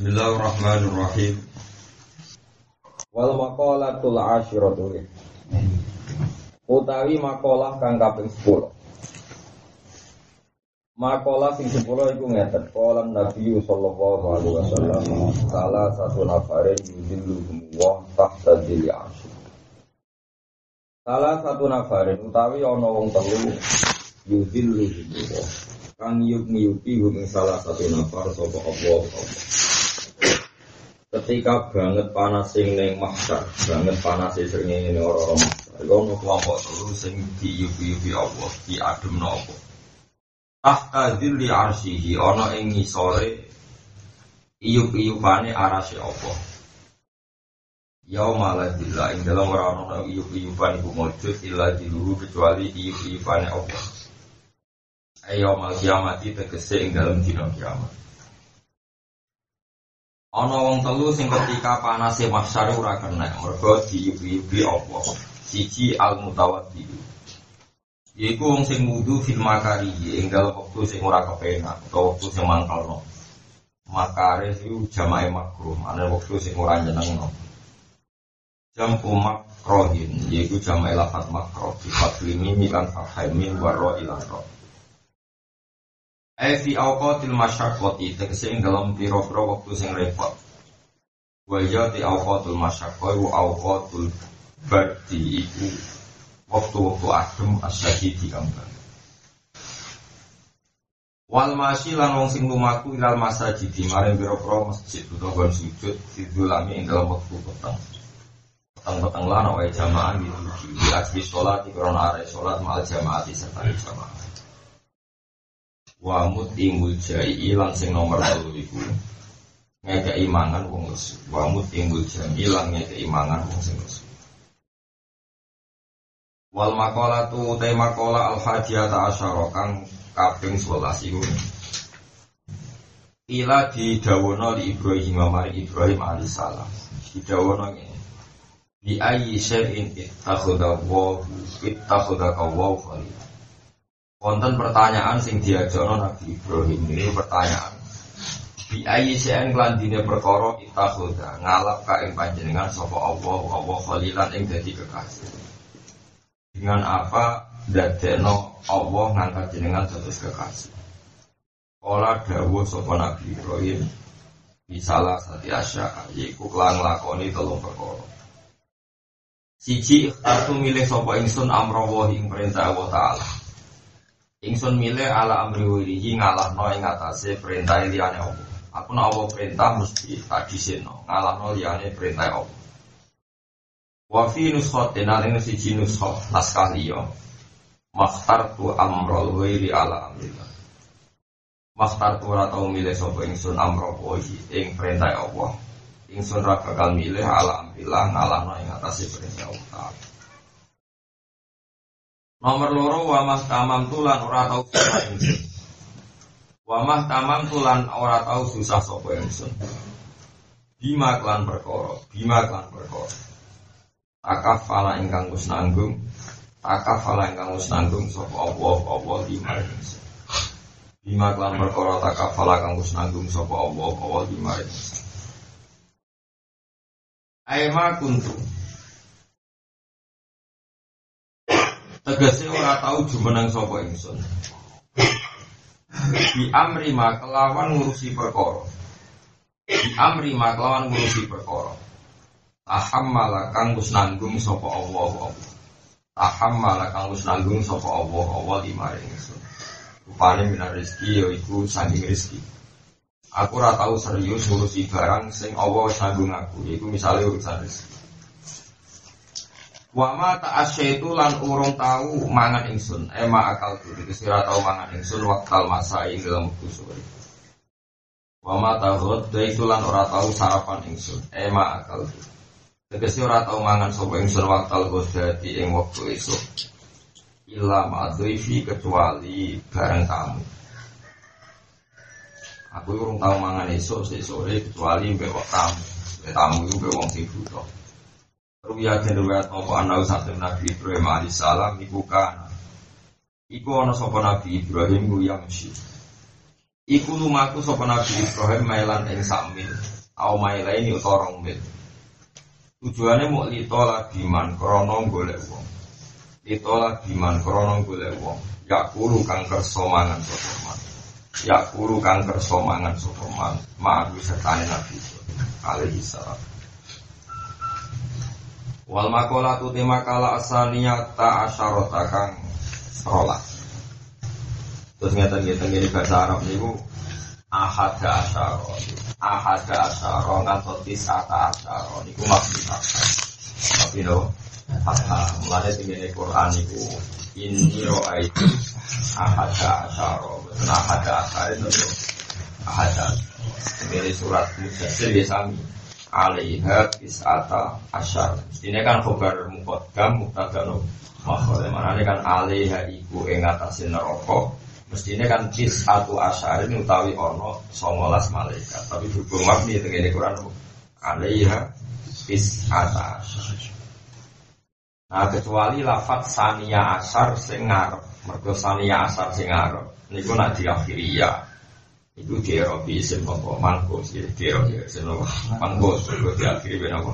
Bismillahirrahmanirrahim. Wal maqalatul asyiratu. Utawi makalah kang kaping 10. Makalah sing 10 iku ngeten. Qala Nabi sallallahu alaihi wasallam, salah satu nafarin yudilluhum wa tahta dili Salah satu nafarin utawi ana wong telu yudilluhum kang yuk-yuki hum salah satu nafar sapa Allah ketika banget panas sing neng mahsyar, banget panas sering ini orang-orang mahsyar. Iku ono kelompok telu sing diupi-upi Allah, diademno apa. Tahta dzilli arsyihi ana ing ngisore iyup-iyupane arasy Allah. Yauma la dzilla ing dalam ora ono iyup-iyupan iku mujud illa diluhu kecuali iyup-iyupane Allah. Ayo mal kiamati tegese ing dalam dina kiamat. Ana wong telu sing ketika panase mahsyar ora kena mergo diyubi-yubi apa. Siji al mutawaddi. Yaiku wong sing wudu fil makari ing dalem wektu sing ora kepenak utawa wektu sing mangkalno. Makare iku jamae makruh, ana wektu sing ora nyenengno. Jam makrohin yaiku jamae lafat makroh bi fadlimi milan fahaimin warra ilan roh. Fi awqatil masyaqqati tegese ing dalam pira-pira wektu sing repot. Wa ya ti awqatul masyaqqah wa awqatul bardi iku waktu-waktu adem asyadidi kambang. Wal masyi lan wong sing lumaku ilal masjid maring pira-pira masjid utawa sujud fidulami ing dalam wektu petang. Petang-petang lan wae jamaah gitu. Di asli sholat di korona are sholat mal jamaah serta jamaah wa mutimul jai ilang sing nomor telu iku. Ngeke imangan wong lesu. Wa mutimul jai ilang ngeke imangan wong sing lesu. Wal makola tu te makola al hajiyata asyara kang kaping 11 iku. Ila di dawono di Ibrahim mari Ibrahim alaihissalam di dawono ngene. Di ayyi syai'in ittakhadha wa ittakhadha wa khalil Konten pertanyaan sing diajono Nabi Ibrahim ini pertanyaan. Bi ayi sen dine perkara itakhuda ngalap ka ing panjenengan sapa Allah Allah khalilan ing dadi kekasih. Dengan apa dadekno Allah ngangkat jenengan dados kekasih. Ola dawuh sapa Nabi Ibrahim Misalah sati asya yaiku kelang lakoni telung perkara. Siji ikhtartu milih sapa ingsun amra ing perintah Allah taala. Ingsun milih ala amri wirihi ngalahno ing atase perintah liyane Allah. Aku nak Allah perintah mesti tak diseno ngalahno liyane perintah Allah. Wa fi nuskhatin ing siji nuskhat naskah liya. Makhtartu amrul wiri ala amrillah. Makhtartu ora tau milih sapa ingsun wiri ing perintah Allah. Ingsun ra bakal milih ala amrillah ngalahno ing atase perintah Allah. Nomor loro wamah tamam tulan ora tau susah ingsun. Wamah tamam tulan ora tau susah sapa ingsun. Bima klan perkara, bima klan perkara. Takafala ingkang wis nanggung, takafala ingkang wis nanggung sapa Allah lima ingsun. Bima klan perkara takafala kang wis nanggung sapa Allah Allah lima ingsun. Aima kuntu Tegese ora tahu jumeneng sapa ingsun. Di amri ma kelawan ngurusi perkara. Di amri ma kelawan ngurusi perkara. Tahammala kang wis nanggung sapa Allah Allah. Tahammala kang wis nanggung sapa Allah Allah lima ingsun. Rupane minar rezeki yaiku saking rezeki. Aku ora tahu serius ngurusi barang sing Allah wis nanggung aku, yaiku misalnya urusan rezeki. Wama tak itu lan urung tahu mangan ingsun, ema eh, akal tu dikira tahu mangan ingsun waktal masa ing dalam sore. Wama tahu itu lan ora tahu sarapan ingsun, ema eh, akal tu. Tegese ora tahu mangan sapa ingsun waktal ghadati ing waktu esuk. Illa ma'dhifi kecuali bareng tamu. Aku urung tahu mangan esuk sore kecuali mbek tamu. Tamu itu mbek wong sing. Ruya dan ruwayat apa anau satu Nabi Ibrahim alaihissalam iku kan. Iku ana sapa Nabi Ibrahim ku yang mesti. Iku lumaku sapa Nabi Ibrahim mailan ing samil, au mailaini utawa rong mil. Tujuannya mau lito lagi man krono golek wong. Lito lagi man krono golek wong. Ya kuru kang kerso mangan sapa man. Ya kuru kang kerso mangan sapa man. Ma'abu sertane Nabi alaihi salam. Wal makola tu tema kala asaniya ta asyarota kang rolas. Terus ngeten ngeten ini bahasa Arab niku ahada asyara. Ahada asyara ngantos tisata asyara niku maksud Tapi no, Hatta mulane tingene Quran niku ini ro'aitu ahada asyara. Betul ahada asyara itu ahada. Ini surat Mujassir ya sami alaiha kisata asyar. Ini kan khobar mukodam muktadano makhluk. Mana ini kan alaiha iku ing atase neraka Mestinya kan kis satu asyar ini utawi ono songolas malaikat. Tapi hukum mabni itu ini Quran alaiha kis asyar. Nah kecuali lafat sania asar sengar, mergo sania asar sengar. Ini pun nak diakhiri ya. Itu di Eropa isim apa mangkos ya di Eropa isim apa mangkos itu diakhiri ben apa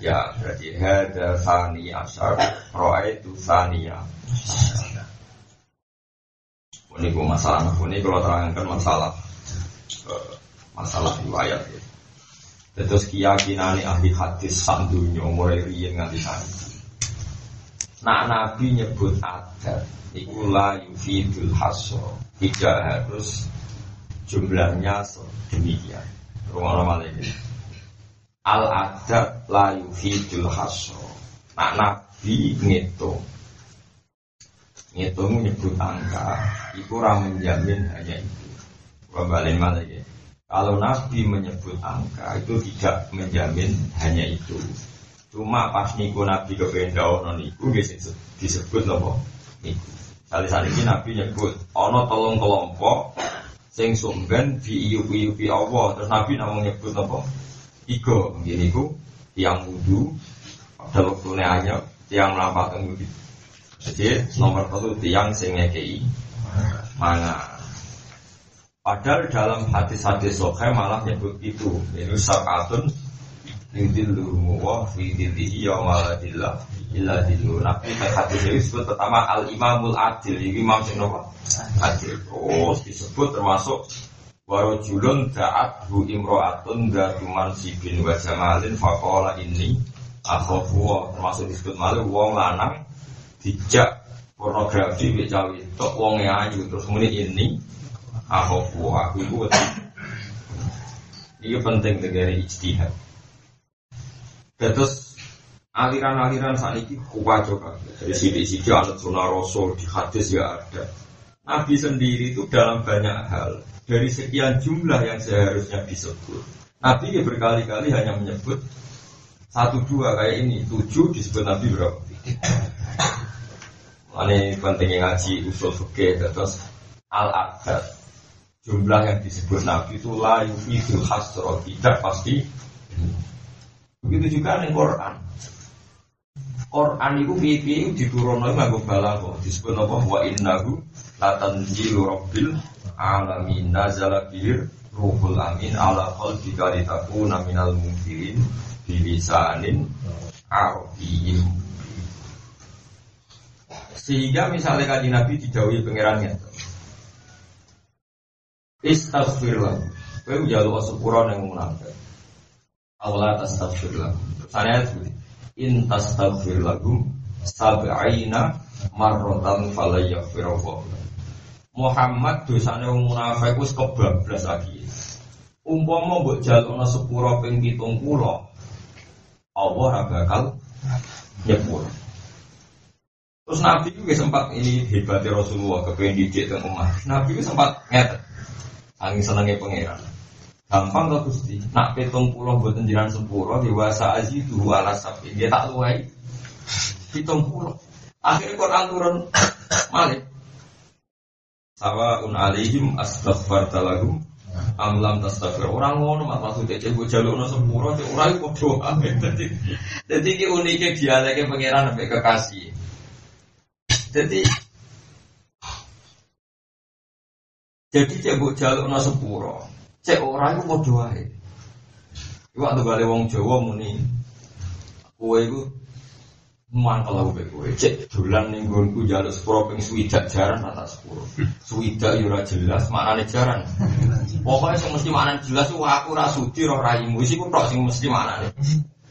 ya berarti hada sani asar roa itu sania. Ini gue masalah, ini kalau terangkan masalah uh, masalah riwayat ya. Terus keyakinan ahli hadis sandunya mulai riyen nganti sana. Nah Nabi nyebut adat, ikulah yufidul haso, tidak harus jumlahnya demikian. Rumah ini. Al adat la yufidul haso. Nah Nabi ngitung. Ngitung nyebut angka. Itu orang menjamin hanya itu. Kembali malah kalau Nabi menyebut angka itu tidak menjamin hanya itu. Cuma pas niku Nabi kependaun non niku disebut nopo? Niku. Kali saat ini Nabi nyebut ono tolong kelompok sing sumben di iupi iupi Allah. Terus Nabi namun nyebut nopo iko begini ku tiang wudhu pada waktu hanya tiang melampaukan wudhu jadi nomor satu tiang sing ngekei mana. Padahal dalam hadis-hadis sohe malah nyebut itu. Ini sakatun Yudillu wa fi dillihi yawmaladillah illa dillu Nabi hadis ini disebut pertama al-imamul adil. Ini imam sing Adil. Terus disebut termasuk Warojulun da'at hu imro'atun Datu mansibin wa jamalin Faqala ini Akhofu. Termasuk disebut malu Wong lanang dijak pornografi cawe. Tok wong ayu terus muni ini aku aku iku ini penting negara ijtihad. Terus aliran-aliran saat ini kuat juga dari sisi-sisi alat sunnah rasul di hadis ya ada. Nabi sendiri itu dalam banyak hal dari sekian jumlah yang seharusnya disebut. Nabi ya berkali-kali hanya menyebut satu dua kayak ini. Tujuh disebut Nabi berapa? Ini pentingnya ngaji usul fikih terus al akad jumlah yang disebut Nabi itu la yufidul hasro tidak pasti. Begitu juga nih Quran Quran itu pipi diturunkan nganggo balaghah disebut apa wa innahu latanzilu rabbil alamin nazala bir ruhul amin ala qalbika litakuna minal munzirin bilisanin arabiyyin sehingga misalnya kaji Nabi dijauhi pengirannya. Istaghfirullah. Kau jalur sepura yang munafik. Allah tastaghfirullah. Saya seperti in tastaghfir lahum sab'ina marrotan falayaghfirullah. Muhammad dosane wong munafik wis kebablas lagi. Umpama mbok jalukna sepura ping 70, Allah ora bakal nyepuro. Terus Nabi juga sempat ini hebatnya Rasulullah kepengen didik umat. Nabi juga sempat ngetet. Angin senangnya pangeran. Gampang tuh gusti. Nak petung pulau buat jiran sempuro dewasa aji dulu ala sapi. Dia tak. Pitung pulau. Akhirnya Quran turun malik. Sawa un alihim astaghfar talagum amlam tastaghfir orang ngono mak maksud cek gue jaluk no sempuro cek orang kok doa jadi jadi ki uniknya dialeknya pangeran sampai kekasih jadi Jadi cek mbok jalukno sepuro. Cek ora iku padha wae. Iku waktu gale wong Jawa muni kowe iku kalau gue gue cek dolan ning gonku jaluk sepuro ping swidak jaran rata sepuro. Swidak yo ora jelas maknane jaran. Pokoknya sing mesti maknane jelas ku aku ora sudi roh raimu sik tok sing mesti maknane.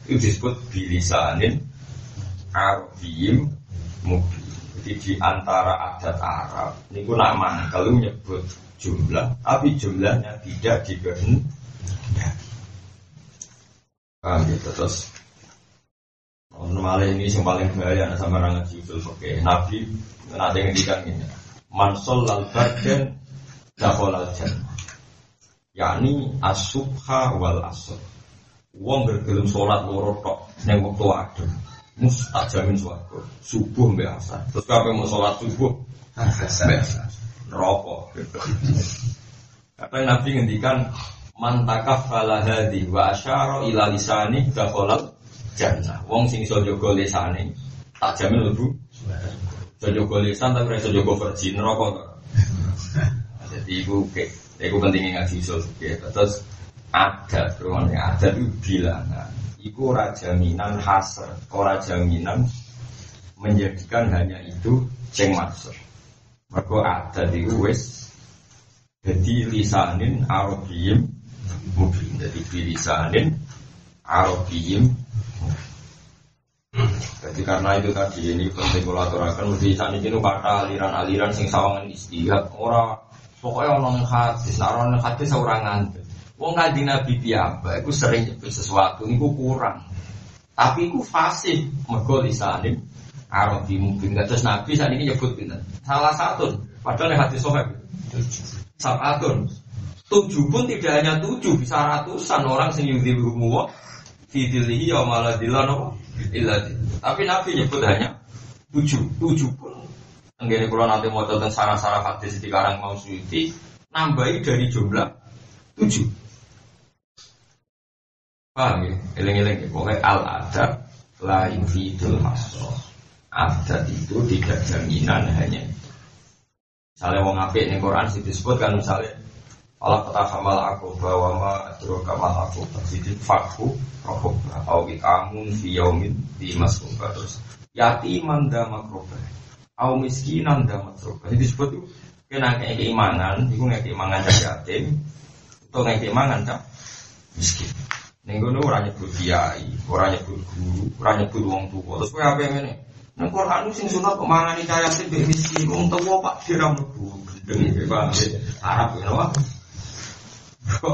Itu disebut bilisanin Arabiyim mubin. Jadi di antara adat Arab ini nama kalau nyebut jumlah, tapi jumlahnya tidak dikehendaki. Paham gitu terus Normalnya ini yang paling bahaya sama orang ngaji usul fakih. Nabi nanti ngendikan ini. Mansol lal badan al jannah. Yani asubha wal asr. Wong bergelum sholat loro tok neng waktu adem. Mustak jamin suatu Subuh mbak asar. Terus kapan mau sholat subuh? Rokok. Kata Nabi ngendikan mantakaf fala hadi wa asyara ila lisani dakholal jannah. Wong sing iso jaga lesane tak jamin lebu. Iso jaga lesan tapi iso jaga neraka to. Jadi iku ke, iku pentingnya ngaji usul. Terus ada rumahnya ada itu bilangan. Iku raja minan hasr, ora jaminan menjadikan hanya itu ceng masuk. Mergo ada di wes jadi lisanin arabiyim mungkin jadi bilisanin arabiyim jadi karena itu tadi ini penting aturakan mesti saat ini kata aliran-aliran sing sawangan istihad. Orang pokoknya orang hadis, nah orang hadis ngantuk. Wong ngaji Nabi piyambak itu sering nyebut sesuatu niku kurang. Tapi iku fasih mergo lisanin Arabi mungkin gak terus Nabi saat ini nyebut pinten. Salah satu padahal hadis sahih. Sabatun. Tujuh pun tidak hanya tujuh, bisa ratusan orang sing yudhiluhumu Fidilihi ya ilati. Tapi Nabi nyebut hanya tujuh, tujuh pun. Enggak kalau nanti mau tentang sarah-sarah hadis di karang mau suiti, nambahi dari jumlah tujuh. Paham ya? Eleng-eleng. Ya. Pokoknya al adab lain fidul masroh. Adat itu tidak jaminan hanya. Itu. Misalnya wong apik ning Quran sih disebut kan misalnya Allah kata hamal aku bahwa ma adro kamal aku jadi fakku rokok atau itamun fi yaumin di masuk terus yatiman dama kroba au miskinan dama kroba jadi disebut tuh kena kayak keimanan itu nggak keimanan cak yatim. Atau nggak keimanan cak. Miskin Ning ngono ora nyebut kiai, ora nyebut guru, ora nyebut wong tua. Terus kowe apa ngene? Nang Quran sing sunat kok mangani cah yatim miskin, wong tua Pak dirang mlebu. Gendeng Pak Arab ya apa?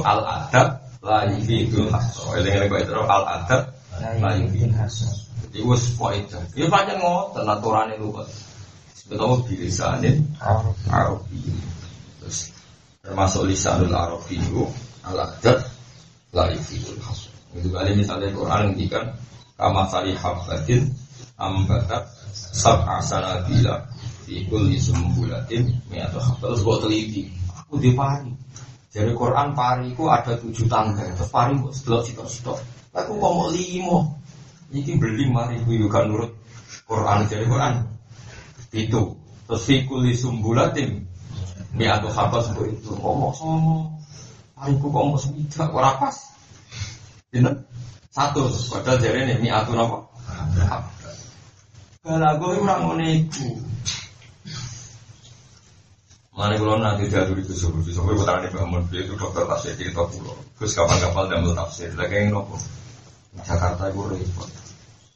al adab la yufidul haso. Eling-eling kok itu al adab la yufidul haso. Jadi wis itu. Ya pancen ngoten aturane lu kok. Sebetulnya bilisanin Arabi. Terus termasuk lisanul Arabi itu al adab la haso. Itu kali misalnya Quran ngendikan kama sari habbatin ambatat sab'a sanabila fi kulli sumbulatin mi'atu habbat. Terus buat teliti. Aku dipari dari Quran pari ku ada tujuh tangga, terus pari kok setelah sitok-sitok. Aku kok mau limo. Iki beli mari ku juga nurut Quran dari Quran. Itu. Terus fikuli sumbulatim. Ini atau apa seperti itu. Ngomong. Pari ku kok mau sebidak. Ora pas. Ini satu. Padahal jadi ini. Ini atau apa? Balago orang ngoneku. Mana kalau nanti jatuh itu suruh itu sampai petani bangun dia itu dokter tafsir cerita pulau. Terus kapal-kapal dan tafsir lagi yang nopo. Jakarta itu repot.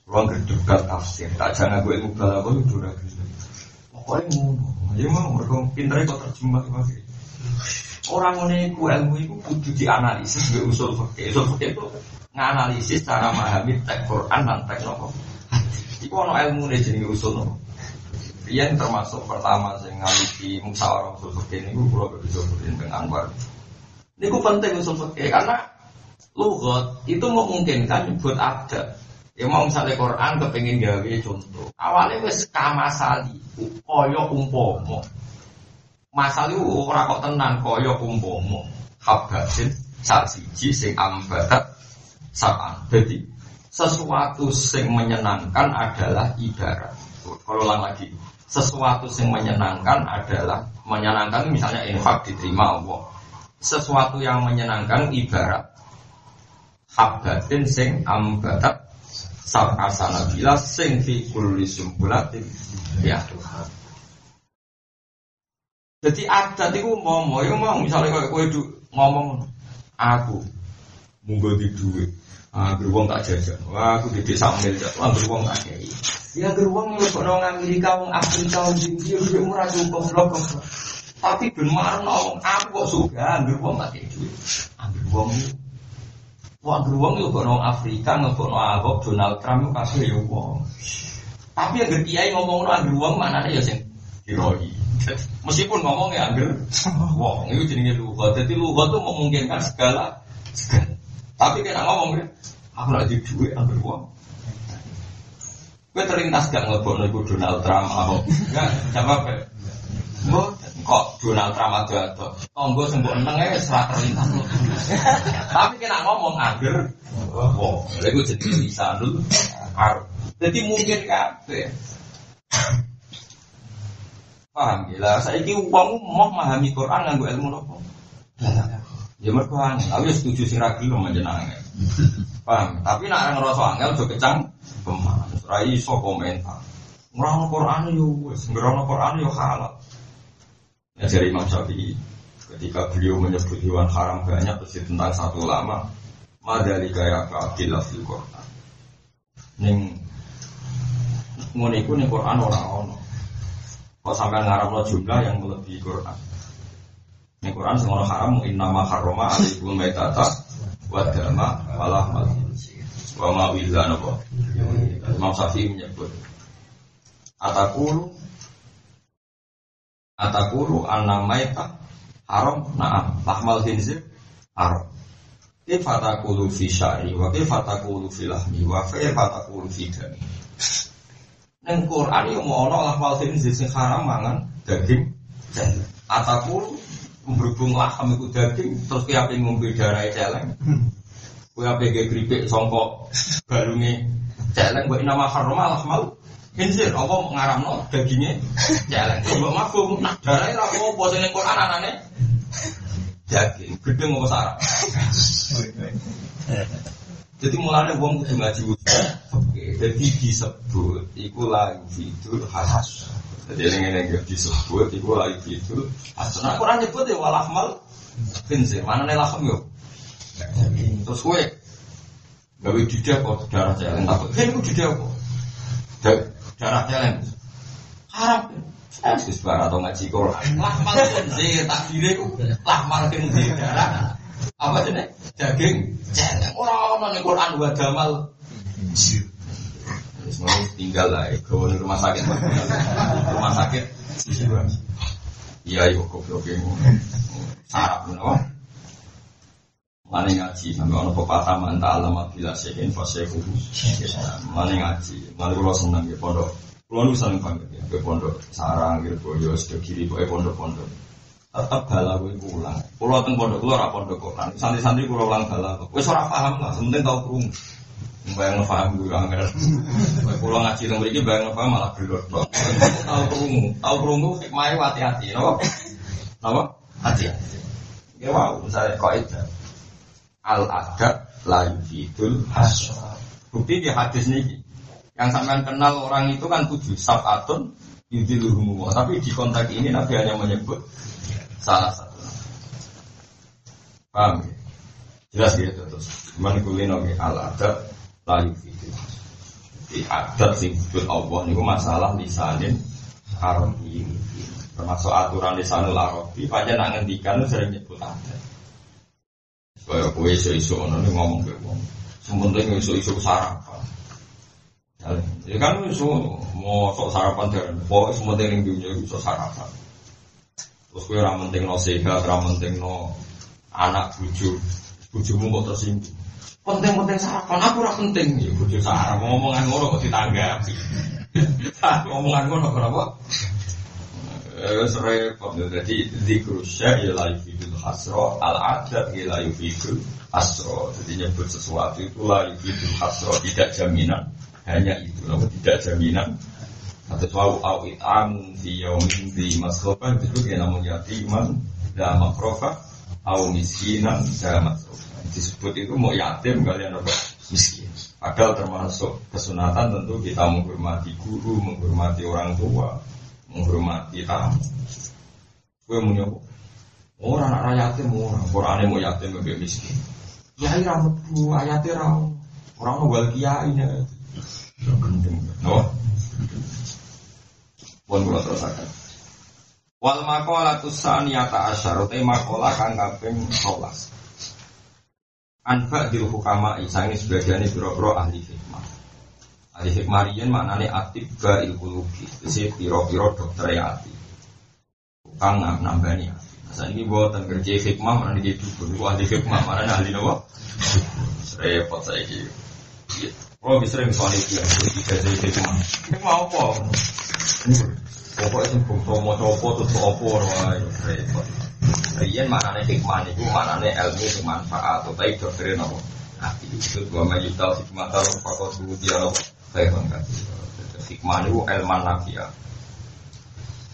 Ruang gerdukat tafsir. Tak jangan gue ilmu balago itu udah gitu. Pokoknya ngono. Ya mau mereka pinter kok terjemah lagi. Orang itu ilmu itu kudu dianalisis gue usul fakir. Usul fakir itu nganalisis cara memahami teks Quran dan teks nopo. Iku ilmu nih jadi usul nopo. Rian termasuk pertama saya ngaliti musyawarah usul fikih ini gue kalau bisa berdiri dengan Anwar. Ini gue penting usul fikih karena lugot itu memungkinkan buat ada. Ya mau misalnya Quran kepengen gawe contoh. Awalnya wes kamasali, koyo umpomo. Masali ora kok tenang koyo umpomo. Habasin sak siji sing ambatat sapan. Jadi sesuatu sing menyenangkan adalah ibarat. Kalau ulang lagi, sesuatu yang menyenangkan adalah menyenangkan misalnya infak diterima Allah. Sesuatu yang menyenangkan ibarat habbatin sing ambatat sab'asana bila sing fi kulli sumbulatin ya Tuhan. Jadi adat itu mau mau mau misalnya kayak kue ngomong aku munggo di duit Ah, beruang tak jajan. Wah, aku di desa miliar. Wah, beruang tak kayak. Ya beruang lu kok orang Amerika, orang Afrika, orang India, dia murah cukup blok. Tapi ben marno aku kok suka beruang tak kayak duit. Ambil uang itu. Wah, beruang lu kok orang Afrika, ngekok abok Donald Trump itu kasih ya uang. Tapi yang kiai ngomong no ambil uang mana ya sing diroi. Meskipun ngomong ya ambil uang itu jenenge lugat. Jadi lugat itu memungkinkan segala segala. Tapi kena ngomong aku lagi duit ambil uang. Gue terlintas gak ngelebok ibu Donald Trump apa? Enggak, siapa apa? kok Donald Trump ada ada. Tonggo sembuh eneng aja serat terlintas. Tapi kena ngomong agar, wow, gue jadi bisa dulu. Jadi mungkin kafe. Paham gila, saya ini uang mau memahami Quran nganggo ilmu apa? Ya mergo angel, aku ya setuju sing ra gelem menjenengan. Paham? Tapi nek ora ngrasa angel aja kecang pemahan. Ora iso komentar. Ngrano Quran yo wis, Quran yo halal. Ya dari Imam Syafi'i ketika beliau menyebut hewan haram banyak pasti tentang satu lama madali kaya kafilah fil Quran. Ning ngono iku ning Quran ora ono. Kok sampean ngaramno jumlah yang melebihi Quran. Ini Quran semua haram inna ma harrama alaikum maitata wa dama wala mal wa ma willa napa. Imam Syafi'i menyebut Atakulu Atakulu anna maita haram na'am lahmal khinzir haram Kaifa fi syari wa kaifa fi lahmi wa kaifa fi dami Neng Quran yo mau ono lahmal khinzir sing haram mangan daging Atakulu berhubung laham itu daging terus kia pengen ngombe darah celeng. Kia pengen keripik songkok balungnya celeng buat nama haroma lahmal Hinsir, apa ngaramno dagingnya celeng. Coba mafum nah darahnya rapo apa sing ning Quran anane? Daging gedeng apa sarap jadi mulanya uang kudu ngaji Oke, jadi disebut iku lagu fitur khas jadi yang ini disebut itu lagi itu. Asal Quran nyebut ya walahmal khinzir. Mana nih lahem yo? Terus gue gawe didak kok darah jalan takut. Hei itu didak kok. Darah jalan. Harap. Saya sudah atau ngaji Quran. Lahmal khinzir tak kira itu. Lahmal khinzir darah. Apa jenis? Daging. Jalan. Orang-orang nih Quran wa damal. Mau tinggal lah, ke rumah sakit, rumah sakit. Iya, iya, kok ini sarap nopo. Mane ngaji sampai ono pepatah manta alam bila sehin fasehu. Mane ngaji, mane kula seneng ya pondok. Kula nu seneng banget ya ke pondok sarang gitu boyo sedo kiri pokoke pondok-pondok. Tetap bala kuwi ulang. Kula teng pondok kula ora pondok kok. Santri-santri kula ulang bala. Wis ora paham lah, penting tau krungu. Bayang paham gue angker. Pulau ngaji tentang ini bayang paham malah belur. Tahu kerungu, tahu kerungu hikmahnya hati-hati, nopo, nopo, hati-hati. Ya wow, misalnya kau itu al adab la yufidul hasra. Bukti di hadis ini yang sampean kenal orang itu kan tujuh sabatun yudiluhumu. Tapi di konteks ini Nabi hanya menyebut salah satu. Paham ya? Jelas gitu terus. Cuman kulino al adab layu itu di adat sing disebut Allah niku masalah lisanin arabi termasuk aturan lisanul arabi pancen nak ngendikan sering nyebut adat kaya kowe iso-iso ngono ngomong ke wong sementing iso-iso sarapan ya kan iso mau sok sarapan dan pokoknya sementing yang dunia iso sarapan. Terus kowe ora penting no sehat ora penting no anak buju bujumu kok tersinggung. Penting-penting sarapan. Aku ora penting. Ya bojo sarap. Ngomongan ngono kok ditanggapi. Ngomongan ngono kenapa Eh, repot. Jadi zikru syai ya la yufidul hasro al adat ya la yufidul hasro jadi nyebut sesuatu itu la yufidul hasro tidak jaminan hanya itu namun tidak jaminan Atau tahu au itam di yaumin di masrofa itu kayak namun yatiman dan makrofa au miskinan masrofa. Disebut itu mau yatim kalian apa miskin. Padahal termasuk kesunatan tentu kita menghormati guru, menghormati orang tua, menghormati tamu. Gue mau. Orang anak yatim orang, Quran mau yatim gak miskin. Ya ira metu ayate ra. Orang wal kiai Gendeng. No. Pun kula terusaken. Wal maqalatu saniyata asyar te maqalah kang kaping 11. Anfa dil hukama ini sebagian biro-biro ahli hikmah. Ahli hikmah riyen maknane aktif ba ilkulubi. Jadi biro-biro dokter ati. Kang nambani ati. Saya ini buatan kerja hikmah mana di dukun. Ahli hikmah mana ahli nopo? Repot saya gitu. Oh bisa sering soal itu ya. Jadi hikmah. Hikmah apa? Pokoknya sing bungsu mau copo terus opo wah repot. Rian mana nih hikmah itu mana nih ilmu itu manfaat atau tapi dokterin nopo. Nah itu gua maju tahu hikmah tahu pakot dulu dia nopo. Saya bangga. Hikmah itu ilmu nafia.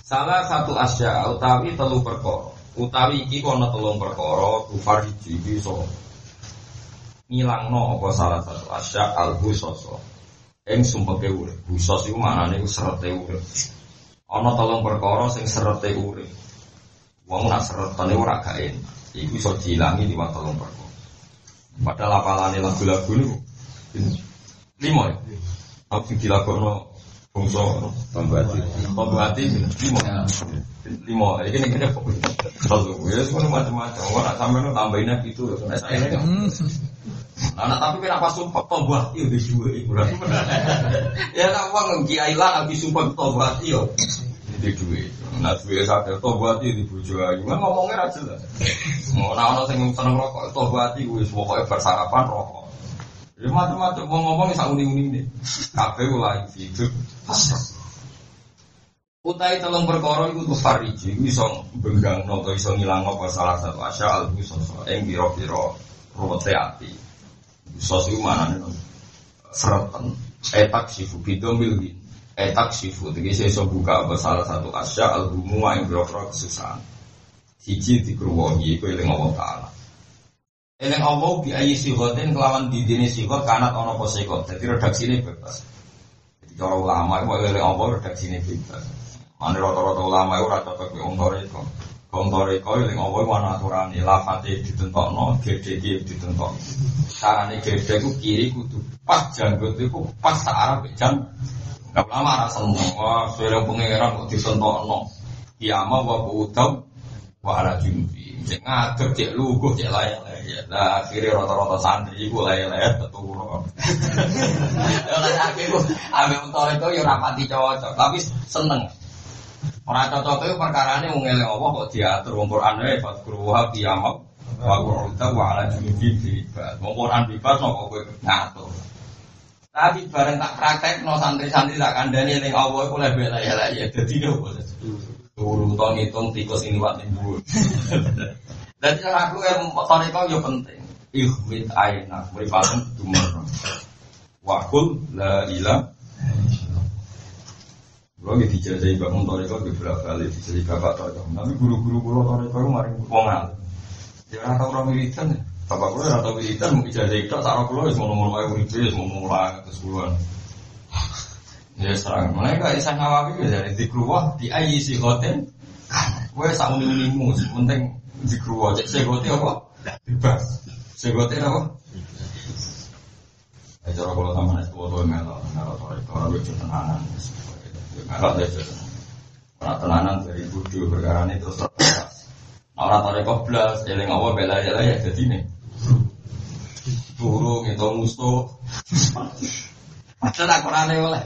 Salah satu asya utawi telu perkara. Utawi iki kono telung perkara kufar iki bisa ngilangno apa salah satu asya al busoso. Ing sumpeke urip. Busos iku maknane iku serete urip. Ana telung perkara sing serete urip. Wong nak seretane ora gak enak. Iku iso diilangi liwat telung perkara. Padahal apalane lagu-lagu niku lima ya. Aku sing dilakokno bangsa tambah hati. Tambah hati lima. Lima. Iki nek kene kalau ya semua macam-macam. Ora sampeyan tambahin itu. Nah, saya Nah, tapi kenapa sumpah tobat iyo di dua ibu Ya nak uang kiai lah habis sumpah tobat iyo di dua. Nah dua satu tobat iyo di bujo ayu. Kan ngomongnya aja lah. Mau nak orang yang seneng rokok tobat iyo wis pokoknya bersarapan rokok. Ya macam-macam mau ngomong bisa uning-uning deh. Kafe ulai hidup. Utai telung perkara iku tuh fariji iso benggang noto iso ngilang apa salah satu asya al busoso ing biro-biro rote ati. Sos itu mana nih? Seratan. Etak sifu bidom bilgi. Etak sifu. Jadi saya so buka apa salah satu asya al humua yang berokro kesusahan. Hiji dikeruwahi itu yang Allah Ta'ala. Eleng Allah bi ayi sihotin kelawan didini sihot kanat ono po sihot. Jadi redaksi ini bebas. Jadi kalau ulama itu eleng Allah redaksi ini bebas. Mana rata-rata ulama itu rata cocok di itu. Kontoriko yang ngomong mana aturan ini lafati ditentok no, gede dia ditentok. Caranya gede itu kiri kudu pas janggut itu pas searah jam. Gak lama rasa seneng, wah seorang pengeran kok ditentok no. Kiamah wa budam wa ala jumbi. Cek ngadep cek lugu cek layak layak. Nah akhirnya rata-rata santri itu layak layak teturo. Ya layak akhirnya ambil kontoriko ya rapati cocok, tapi seneng. Orang cocok itu perkara ini mengeleng Allah kok diatur wong Quran ya fadkuruha qiyamah wa qu'uda wa ala junubi bibas. Wong Quran bebas kok kowe ngatur. Tapi bareng tak praktek no santri-santri tak kandani ning Allah iku lebih ya lah ya dadi yo. Turun to ngitung tikus ini wat dhuwur. Dan cara aku yang motorika yo penting. Ikhwit aina mripaten dumur. Wa kul la ilaha kalau gitu dijajai bangun toriko di berapa kali dijajai bapak toriko. Tapi guru-guru guru toriko itu maring wongal. Ya rata orang militan ya. Bapak kulo rata militan mau itu tak wis ngomong ngomong ayo urip wis ngomong lah terus puluhan. Ya serang. Mereka isa ngawapi ya dari di keluar di ayi si hotel. Gue sak unimu penting di keluar cek segote apa? Bebas. Segote apa? Cara kalau sama es foto melok, melok toriko, orang lucu tenanan. Kalau deh, orang tenanan dari budu perkara ini terus terbatas. Orang tarik koblas, eling awal bela ya ya jadi nih. Burung itu musuh. Macam aku aneh oleh.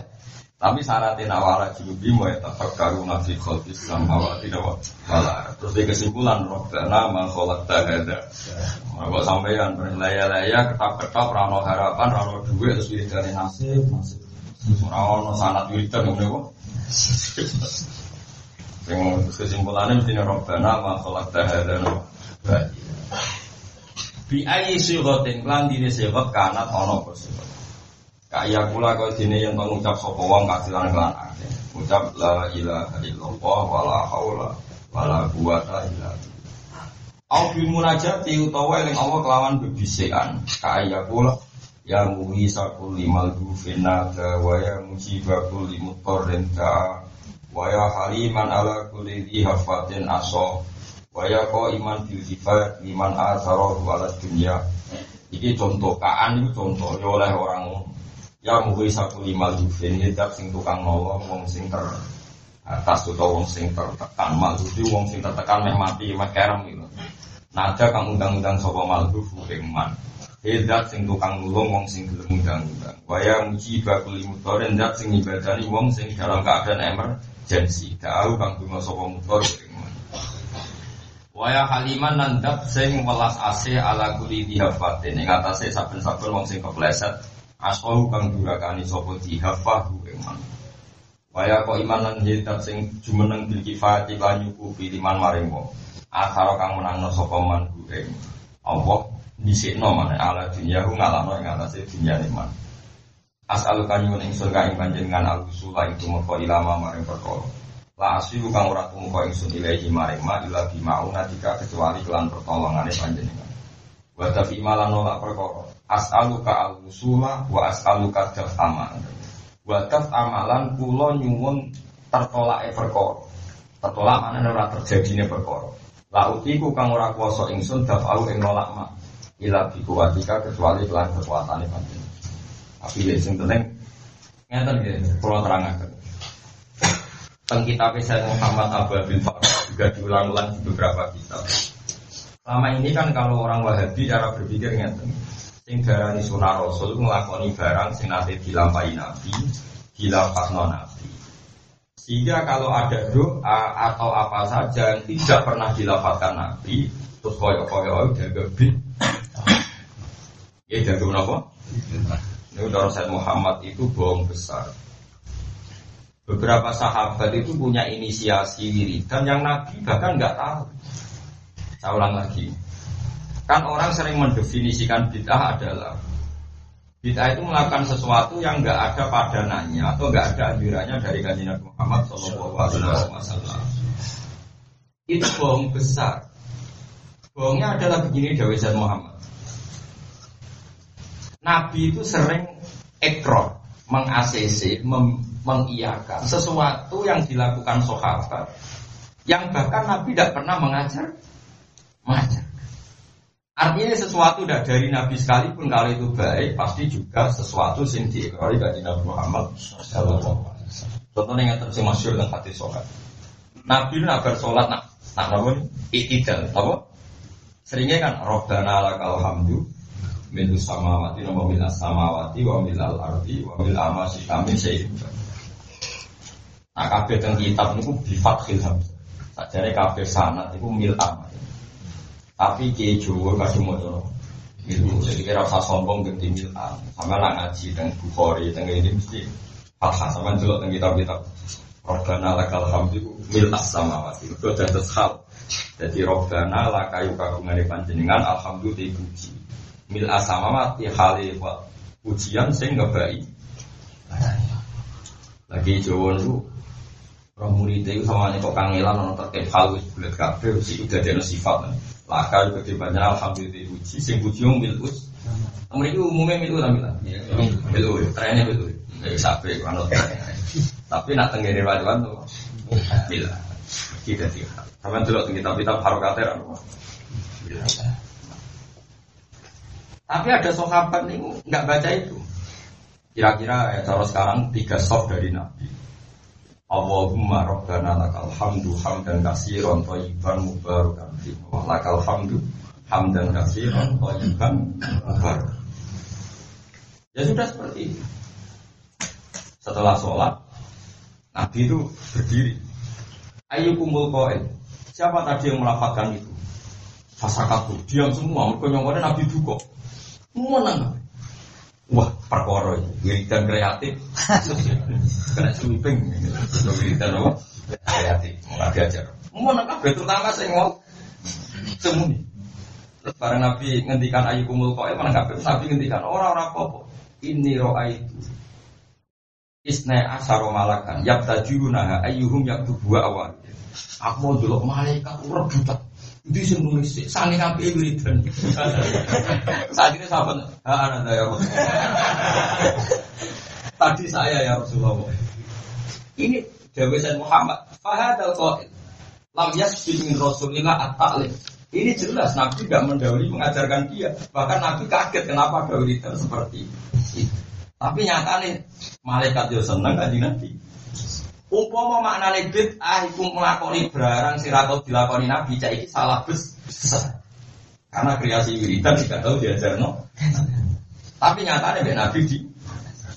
Tapi syaratnya nawara junubi mau ya karu nasi khotis sama awal tidak wala. Terus di kesimpulan roh nama kolak tahada. Kalau sampeyan berlaya-laya ketap-ketap rano harapan rano duit terus dari nasib nasib. Rano sanat wiridan ngomong Yang kesimpulannya mesti robbana ma khalaq tahadana Bi ayi sigotin klan dini sigot kanat ono ko sigot Kaya kula kau dini yang mengucap sopo wong kasilan kelan akeh Ucap la ilaha illallah wala haula wala quwata illa Au bil munajati utawa eling Allah kelawan bebisikan. Kaya kula ya muhi sakul limal gufina wa ya musibakul limutorren ka wa ya haliman ala kulli dhi hafatin aso wa ya iman bil sifat liman asara wala dunya. Iki contoh kaan itu contoh ya oleh orang Ya muhi satu lima lufin Hidat sing tukang nolong Wong sing ter atas atau wong sing tertekan. Malhufi wong sing tertekan meh mati meh kerem gitu. Nada kang undang-undang sopa malhuf man Hidat sing tukang nulung wong sing gelem undang-undang Waya muji bakul mutoren Dat sing ibadani wong sing dalam keadaan emergency Da'au kang dungo sopa mutor man Waya haliman nandap sing welas ase ala kuli dihafatin. Yang atasnya saben-saben wong sing kepleset Aswahu kang durakani sopo dihafahu iman Waya kok iman lan hitab sing jumeneng bil kifati lan nyukupi liman maring wong. Akhara kang menangno sopo man ing Allah nisikno mana? Ala dunia hu ngalahno ing atase dunia iman As'alu kanyun ingsun ka ing panjenengan al-usula itu mengko ilama maring perkara. La asyu kang ora tumeka ingsun ilahi maring ma ila bimauna jika kecuali kelan pertolongane panjenengan. Wa tafi malan nolak perkara. As'aluka al-usula wa as'aluka daf amal wa daf amalan kula nyuwun tertolake perkara. Tertolak mana ora terjadine perkara. La utiku kang ora kuasa ingsun daf au ing nolak mak ila bi kuwatika kecuali kelan kekuatane panjenengan. Tapi lek sing penting ngeten nggih terangaken teng kitab saya Muhammad Abu bin Farah juga diulang-ulang di beberapa kitab. Selama ini kan kalau orang Wahabi cara berpikir ngeten sing darani sunah rasul nglakoni barang sing nate dilampahi nabi dilapasno nabi. Sehingga kalau ada doa atau apa saja yang tidak pernah dilapatkan nabi terus koyo koyo jaga bin ya jaga apa ini udah Rasul Muhammad itu bohong besar Beberapa sahabat itu punya inisiasi wiridan yang Nabi bahkan nggak tahu. Saya ulang lagi. Kan orang sering mendefinisikan bid'ah adalah Bid'ah itu melakukan sesuatu yang nggak ada padanannya atau nggak ada anjurannya dari kajian Muhammad Shallallahu. Itu bohong besar. Bohongnya adalah begini Dawi Muhammad. Nabi itu sering ekor, meng mengiyakan sesuatu yang dilakukan sahabat yang bahkan Nabi tidak pernah mengajar mengajar. Artinya sesuatu dari Nabi sekalipun kalau itu baik pasti juga sesuatu yang diikrari dari Nabi Muhammad Sallallahu Contohnya yang terjadi masyur dan hati sholat. Nabi itu agar sholat nak nak namun itidal, apa? Seringnya kan Robbana lakal hamdu min samawati wa min samawati wa min al ardi wa min amasi kami sayyidin. Nah kabeh teng kitab niku bi fathil hamzah. Sajane kabeh sanad niku mil amal. Tapi kiai Jawa kasih mau Gitu, jadi kira usah sombong ke tim Sama nak ngaji dan bukhori dan ini mesti fathah sama juga dan kitab-kitab. Robbana lakal hamdu mil as-samawati. Itu ada hal. Jadi Robbana lakayu kagungan panjenengan alhamdulillah dipuji. Mil as-samawati hale pujian sing ngebai. Lagi Jawa itu Roh murid itu sama kok kangelan ono terkait hal wis bulat kabeh sih udah ada sifat. Laka juga banyak alhamdulillah uji sing wong mil us. Mereka umumnya mil lah bilang. Mil us, trennya mil us. Ya sampai kalau Tapi nak tenggiri wajuan tuh mil. Kita tidak. Sama dulu kitab-kitab harokater Tapi ada sahabat nih nggak baca itu. Kira-kira ya cara sekarang tiga soft dari Nabi. Allahumma rabbana lakal hamdu hamdan kasiron thayyiban mubarakan fi lakal hamdu hamdan kasiron thayyiban mubarakan Ya sudah seperti itu. Setelah sholat, Nabi itu berdiri. Ayo kumpul koin. Siapa tadi yang melafatkan itu? Fasakatu. Diam semua. Mereka Nabi duka. Menang. Wah, perkara wiridan kreatif. Kena sweeping. Wiridan apa? Kreatif. Mau diajar. Mau nak terutama saya mau semuni. Terus bareng Nabi ngendikan ayu kumul koe mana kabeh Nabi ngendikan orang-orang apa Ini roa itu. Isna asaro malakan yabtajuna ayyuhum yaktubu awal. Aku mau malaikat rebutan. Itu sing nulis sih, sange ngapi wiridan. Saat ini sahabat, ah anak ya Tadi saya ya Rasulullah. Ini Dewi Sayyid Muhammad. Fahad al-Qaid. Lam yasbid min Rasulillah at-ta'lim. Ini jelas Nabi tidak mendahului mengajarkan dia. Bahkan Nabi kaget kenapa wiridan seperti itu. Tapi nyatanya malaikat yo seneng kan Nabi. Umpama maknane bid'ah iku nglakoni barang sira tau dilakoni Nabi cak iki salah besar. Karena kreasi wiridan tidak tahu diajarno. Tapi nyatanya Mbak Nabi di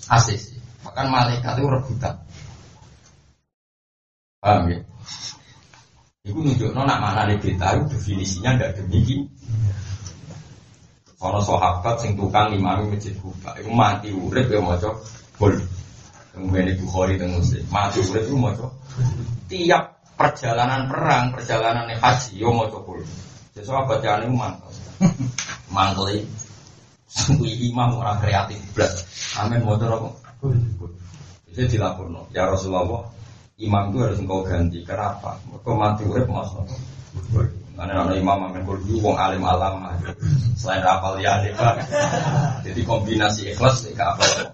asis. Bahkan malaikat itu rebutan. Paham ya? Iku nunjukno nak mana bid'ah definisinya tidak demikian. Ono sahabat sing tukang imami masjid Kuba, itu mati urip ya bol. Kemudian ibu Bukhari dan Muslim, mati urip itu maca. Tiap perjalanan perang, perjalanan haji, yo maca bol. Jadi sahabat itu mantel, mantel ini imam orang kreatif belas. Amin maca apa? Itu dilaporkan. Ya Rasulullah, imam itu harus engkau ganti. Kenapa? Kau mati urip mas karena ada imam amin kurdu, wong alim alam Selain rapal ya pak Jadi kombinasi ikhlas ke apa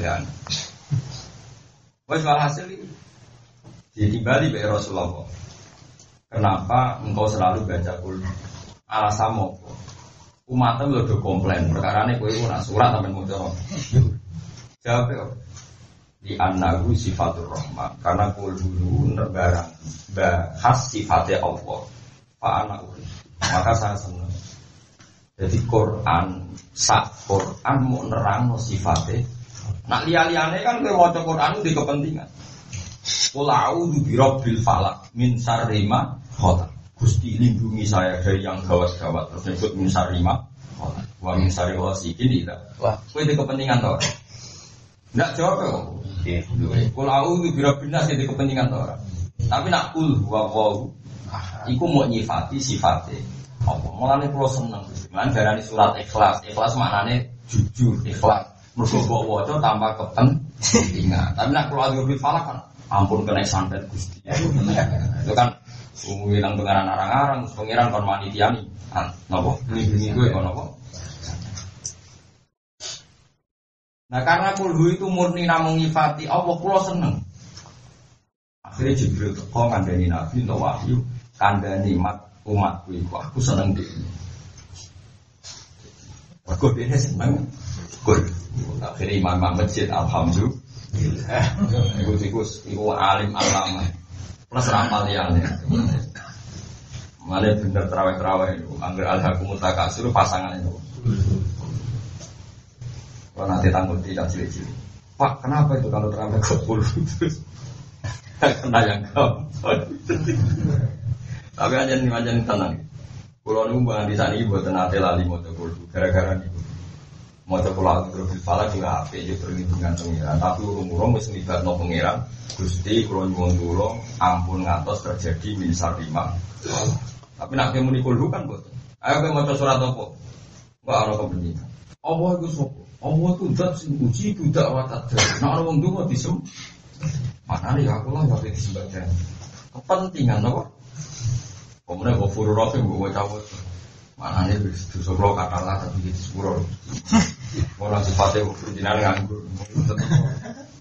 Ya Wes hasil ini. Jadi Bali be Rasulullah. Kenapa engkau selalu baca kul Alasan mau Umatnya lo udah komplain. Perkara ini kue nak surat sampai mau jawab Jawab ya. Di anahu sifatur rahman. Karena kul dulu barang bahas sifatnya Allah. Pak anak Maka saya senang. Jadi Quran, sak Quran mau nerang sifatnya. Nak liane kan gue mau Quran di kepentingan. Pulau di Robbil Falak min sarima kota. Gusti lindungi saya dari yang gawat-gawat. Terus disebut min sarima kota. Wah min sari ini tidak. Wah, gue di kepentingan toh. Enggak jawab kok. Pulau di Robbil Nas di kepentingan toh. Tapi nak kul wa Iku mau nyifati sifatnya. Apa? Mulane kula seneng. Mulane darani surat ikhlas. Ikhlas maknane jujur, ikhlas. Mergo mbok waca tanpa kepentingan. Tapi nek kula lebih falak kan ampun kena santet Gusti. Itu kan nang pengaran arang-arang, pengiran kon manitiani. Napa? Nglindungi kowe kon napa? Nah karena kulhu itu murni namung nyifati Allah kula seneng. Akhirnya Jibril teko ngandani Nabi untuk wahyu kandani mat umatku iku aku seneng dhewe. Mergo dhewe seneng kul. Akhirnya imam masjid alhamdulillah. Iku iku iku alim alama. Plus ramal ya. Malah bener terawih-terawih itu. Angger alhakum mutakasir pasangan itu. Kalau nanti tanggung tidak cilik-cilik. Pak, kenapa itu kalau terawih ke puluh terus kena yang gampang. Tapi aja nih aja nih tenang. Kalau nunggu di sana ibu tenang lali mau coba gara-gara nih. Mau coba lalu pala juga apa aja perlindungan pengiran. Tapi urung-urung mesti libat no pengiran. Gusti kalau nyuwun dulu ampun ngatos terjadi misal lima. Tapi nak kamu nikul kan buat. Ayo kamu mau surat apa? Mbak Allah kebencian. Allah itu sopo. Allah itu zat sing uji budak watat. Nah orang dulu disem. Mana nih aku lah nggak disembah Kepentingan apa? Kemudian gue furu rohim gue cabut. Mana nih dosa kata lah tapi gitu. Mau langsung sifatnya gue jinan nganggur.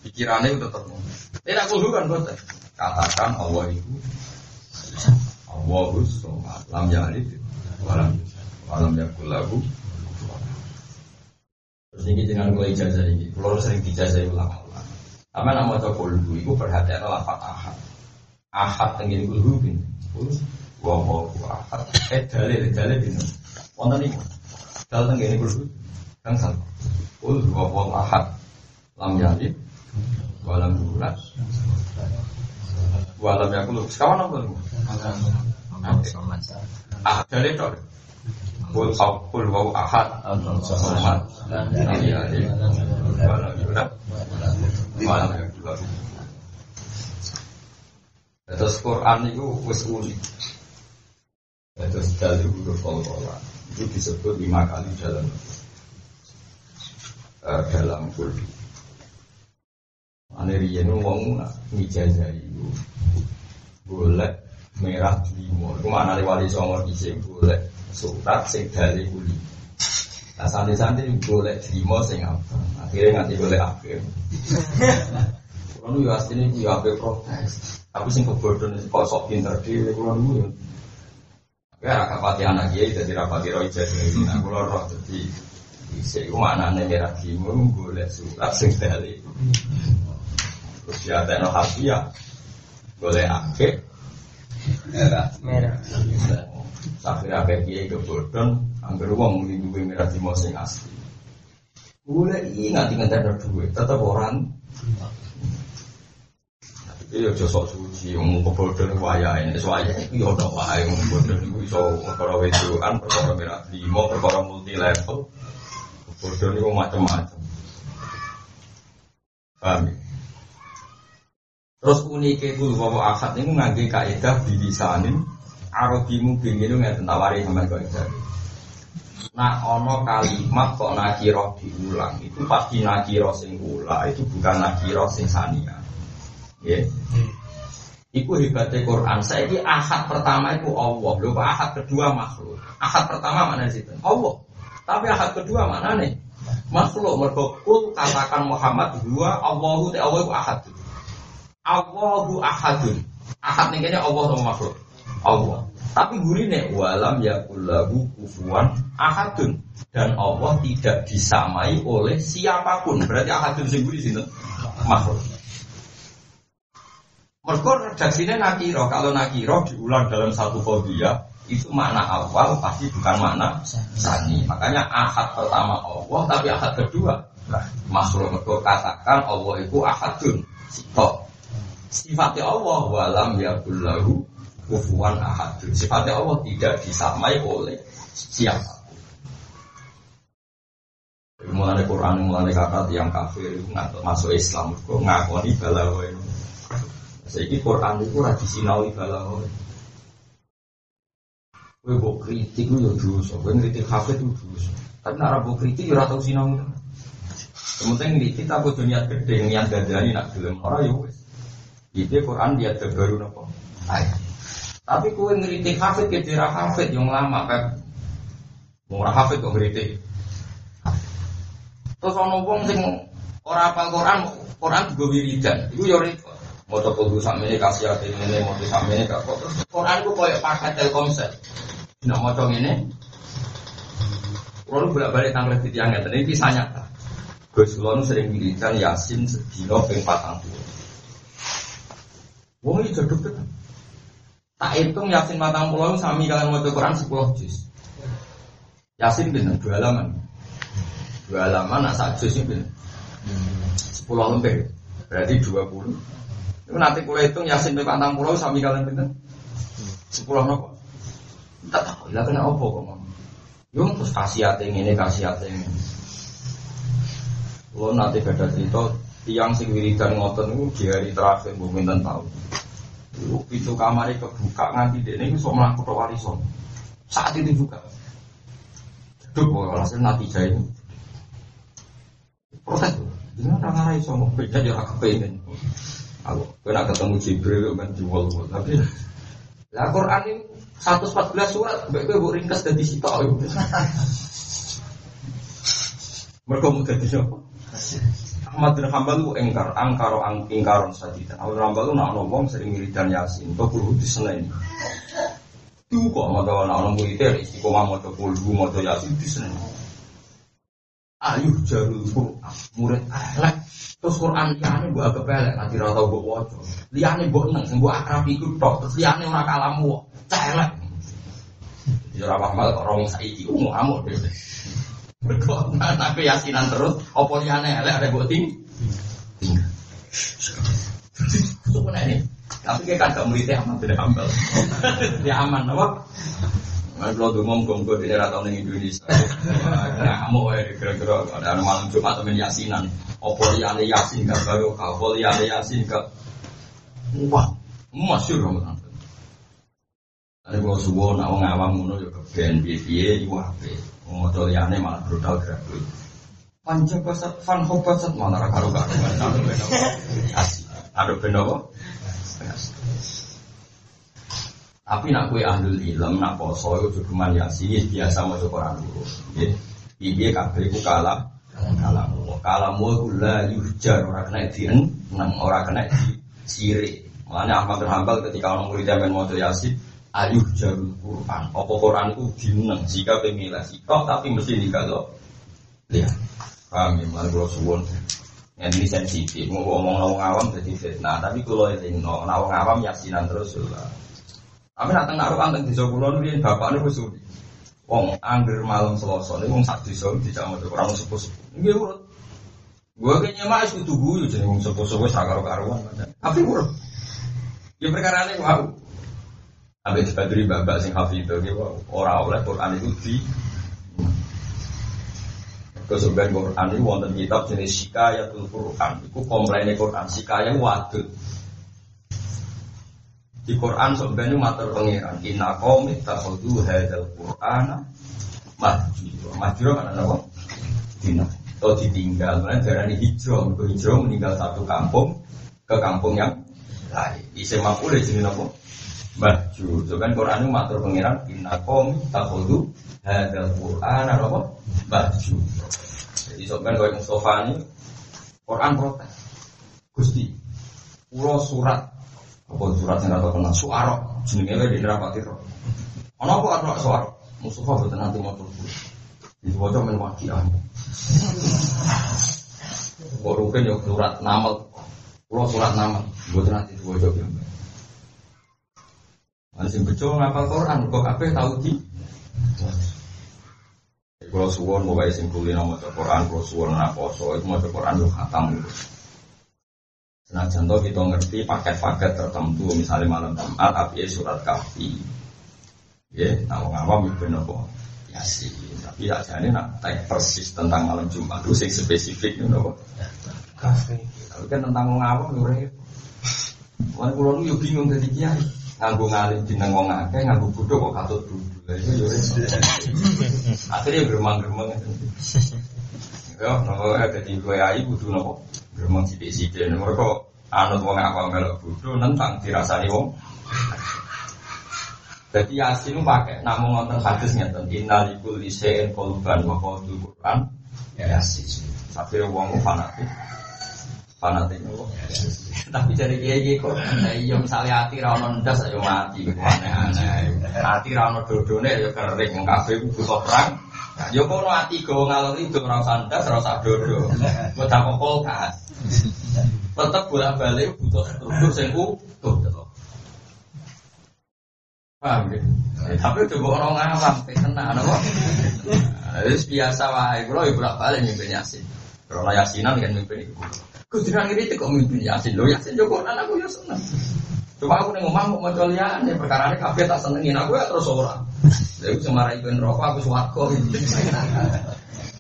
Pikirannya udah tetap. Tidak kudu kan bos. Katakan Allah itu Allah itu lam yalid walam walam yakul lahu Terus ini dengan gue ijazah ini, kalau sering dijazah ulama ulama. Apa nama cokol dulu, itu perhatian lafat ahad. Ahad tenggini kulhu bin wa wa ahad eh dalil dalil bintang wonten niku dal teng ngene kulo kang sal ul wa wa ahad. Lam yalid wa lam yulad. Wa lam yakul. Sekawan apa niku ah dalil tok Kul kul wa ahad. Samad lam yalid wa lam yulad. Wa lam yakul. Terus Quran itu wis unik. Terus dari huruf kolkola itu disebut lima kali dalam uh, dalam kulbi. Ane riyen wong ngijazah iku golek merah limo. Iku maknane wali songo dhisik golek surat sing dale kuli. Nah santri-santri golek limo sing apa? Akhirnya nganti golek akhir. Kulo yo asline ku yo ape protes. Tapi sing kebodohan kok sok pinter dhewe kulo niku yo. Ya rapati anak kiai dadi rapati roh ijazah. Nah kulo roh dadi Bisa itu maknanya merah limo golek surat sing dale Terus ya ada no hafiyah Boleh ake Merah. Merah Sakit apa kiai kebodon Angger uang melindungi merah di sing asli. Boleh ingat ingat ada duit Tetap orang Iya, josok suci, ngomong kebodohan waya ini, waya ini ya udah waya ngomong kebodohan itu bisa perkara wedoan, perkara merah lima, perkara multi level, kebodohan itu macam-macam. Paham ya? Terus uniknya kul wawa akad ini ngangge kaidah bilisanin Arabi mungkin itu nggak tentawari sama kaidah. Nah ono kalimat kok nakiro diulang itu pasti nakiro sing ula itu bukan nakiro sing sania. Ya. Iku hebatnya Quran. Saya ini ahad pertama itu Allah. Lupa ahad kedua makhluk. Ahad pertama mana sih? Allah. Tapi ahad kedua mana nih? Makhluk. Mergokul katakan Muhammad dua Allahu te Allah itu ahad. Allahu ahadun. Ahad nih kayaknya Allah sama makhluk. Allah. Tapi gurine walam yakullahu kufuan ahadun dan Allah tidak disamai oleh siapa pun. Berarti ahadun sing guri sinten? Makhluk. Mereka redaksinya nakiro. Kalau nakiro diulang dalam satu fobia itu makna awal pasti bukan makna sani. Makanya ahad pertama Allah, tapi ahad kedua makhluk mereka katakan Allah itu ahadun. Sitok. Sifatnya Allah walam yakullahu kufuan ahad. Sifatnya Allah tidak disamai oleh siapa. Mulai Quran, mulai kata yang kafir masuk Islam, kok ngakoni balawa ini. Quran itu radi sinawi balawa. Kue buk kritik itu ya dosa, kue kritik hafid itu dosa. Tapi nak kritik ya ratau sinau. Kemudian kritik aku dunia gede, niat gadani nak gelem orang ya wes. Itu Quran dia terbaru nopo. Tapi kue ngeritik hafid ke daerah hafid yang lama kan. Murah hafid kok ngeritik. Terus ono wong sing ora apal Quran, Quran juga wiridan. Iku yo repot. Mau kudu sampe ini kasih hati ini, mau sampe ini kok. Quran ku koyo paket Telkomsel. Nah mau ini. Kalau bolak balik tanggal yang ngeten ini kisah nyata. Gus sering wiridan Yasin sedino ping patang puluh. Wong iki jaduk tenan. Tak hitung Yasin matang pulau sami kalian mau Quran sepuluh juz. Yasin bener dua halaman. Dua halaman nak sak juz ini sepuluh lembar. Berarti dua puluh. Nanti kuliah hitung Yasin matang pulau sami kalian bener sepuluh nopo. Tak tahu. Lah kena opo kok mau. Yo terus hati ini kasih hati ini. Lo nanti beda cerita tiang sing wiridan ngoten itu di hari terakhir bumi dan tahu. Dulu pintu kamar kebuka nganti dia ini bisa melakukan ke warisan. Saat itu juga. Duk, hasil nanti jahit. Proses tuh. Jangan orang ngarai sama beda agak kepengen. Aku kena ketemu Jibril kan jual tapi lah Quran ini 114 surat, baik gue ringkas dari situ. Mereka mau jadi siapa? Ahmad bin Hambal itu engkar, angkaro ang, ingkaron saja. Ahmad bin Hambal itu nak ngomong sering wiridan yasin, itu perlu disenain. Itu kok mau tahu nak ngomong wiridan, istiqomah mau coba puluh, mau coba yasin disenain. Ayo jalur Quran, murid elek. Terus Quran liane gue agak pelek, nanti rata gue wajah. Liane gue neng, gue akrab ikut tok. Terus liane orang kalamu, celek. Ya rapah mal orang saiki, mau amuk deh. Berkok, tapi yasinan terus, apa liane elek ada gue ting. Itu ini. Tapi kayak kagak muridnya aman, tidak hambal. Dia aman, apa? Kan kalau tuh ngomong gue di daerah tahun Indonesia, kamu ya kira-kira ada malam Jumat temen yasinan, opo liane yasin gak baru kau, opo liane yasin gak, wah, masyur Ramadan. Ada kalau subuh nak ngawang ngono ya ke BNPB, wah, mau liane malah brutal gratis. Panca basat fan hobasat mana karo karo. Asik. Ada beno Tapi nak kue ahlul ilm, nak poso itu juga yasin, biasa mau coba dulu. Iya, kabeh ku kalah, kalah mu, kalah mu itu lah yujar orang kena di enam orang kena di siri. Makanya Ahmad bin Hambal ketika orang murid yang mau yasin, ayuh jarul Quran. Apa Quran itu dineng jika pemilah sikap tapi mesti kalau lihat. Kami malah kalau suwon yang ini sensitif, mau ngomong nawang awam jadi fitnah. Tapi kalau ini nawang awam yasinan terus lah. Tapi nak tengah ruang tentang desa kulon ini bapak ini khusus. Wong angger malam selasa ini wong sak desa tidak mau orang sepuh sepuh. Ini urut. Gue kayaknya mah itu tuh jadi wong sepuh sepuh sakar karuan. Tapi urut. Ya perkara ini wow. Ambil dibaduri bapak sing itu orang oleh Quran itu di Kesubahan Quran ini wonten kitab jenis Shikayatul Quran. Itu komplainnya Quran. Shikayah wadud. Di Quran sebenarnya mater pengiran. Inna qawmi takhudu hadal Quran mahjiro. Mahjiro kan ada apa? Dina. Atau ditinggal. Karena darah ini hijrah. Untuk meninggal satu kampung ke kampung yang lain. Isi mampu deh jenis apa? Mahjur. So kan Quran itu matur pengiran. Inna qawmi takhudu hadal Quran apa? Mahjur. Jadi sebenarnya kayak Mustafa ini Quran protes. Gusti, pulau surat apa surat yang rata kena suara jenenge wae di rapati ro. Ana apa ana suara? Mustafa boten nanti mau turun. Itu waca men wakian. Kok rugen yo surat nama Pulau surat nama, boten nanti diwaca piye. Ana sing bejo ngapal Quran kok kabeh tau di kalau suwon mau bayi simpulin nama Quran, kalau suwon anak poso itu mau Quran yo khatam. Nah contoh kita ngerti paket-paket tertentu misalnya malam Jumat tapi ya surat kafi. Ya, nah ngawam itu benar kok. Ya sih, tapi ya jadi nak tag persis tentang malam Jumat itu sing spesifik know. Kafi. Tapi kan tentang ngawam lu repot. Wah, kalau lu bingung dari kiai. Nganggu ngalim di nengong akeh, nganggu bodoh kok katut bodoh. Itu yo Akhirnya geremang-geremang. Ya, nopo ada di gue ayi kudu nopo. Gremeng sidik-sidik mereka anut wong apa melok bodoh nentang dirasani wong. Jadi Yasin pakai namun nonton hadis ngeten innalikul lisein kolban wa qadul Quran Yasin. Tapi wong fanatik fanatik nopo. Tapi jadi kiai kok iya misalnya hati ra ono ndas ayo mati aneh-aneh. Hati ra ono dodone ayo kering kabeh butuh perang. Yo kono ati go ngalor itu ora sandas ora usah dodo. Kok tak kulkas. Tetep bolak-balik butuh struktur sing utuh. Paham ya? Tapi coba orang ngawam, tenang, apa? Itu biasa wae, kalau ibu bolak-balik mimpin yasin. Kalau yasinan kan mimpin itu. Kudiran ini kok mimpin yasin, lo yasin joko aku ya seneng. Cuma aku nih ngomong mau jual ya, nih perkara ini kafe tak senengin aku ya terus orang. Jadi semara ibu rokok aku suwargo.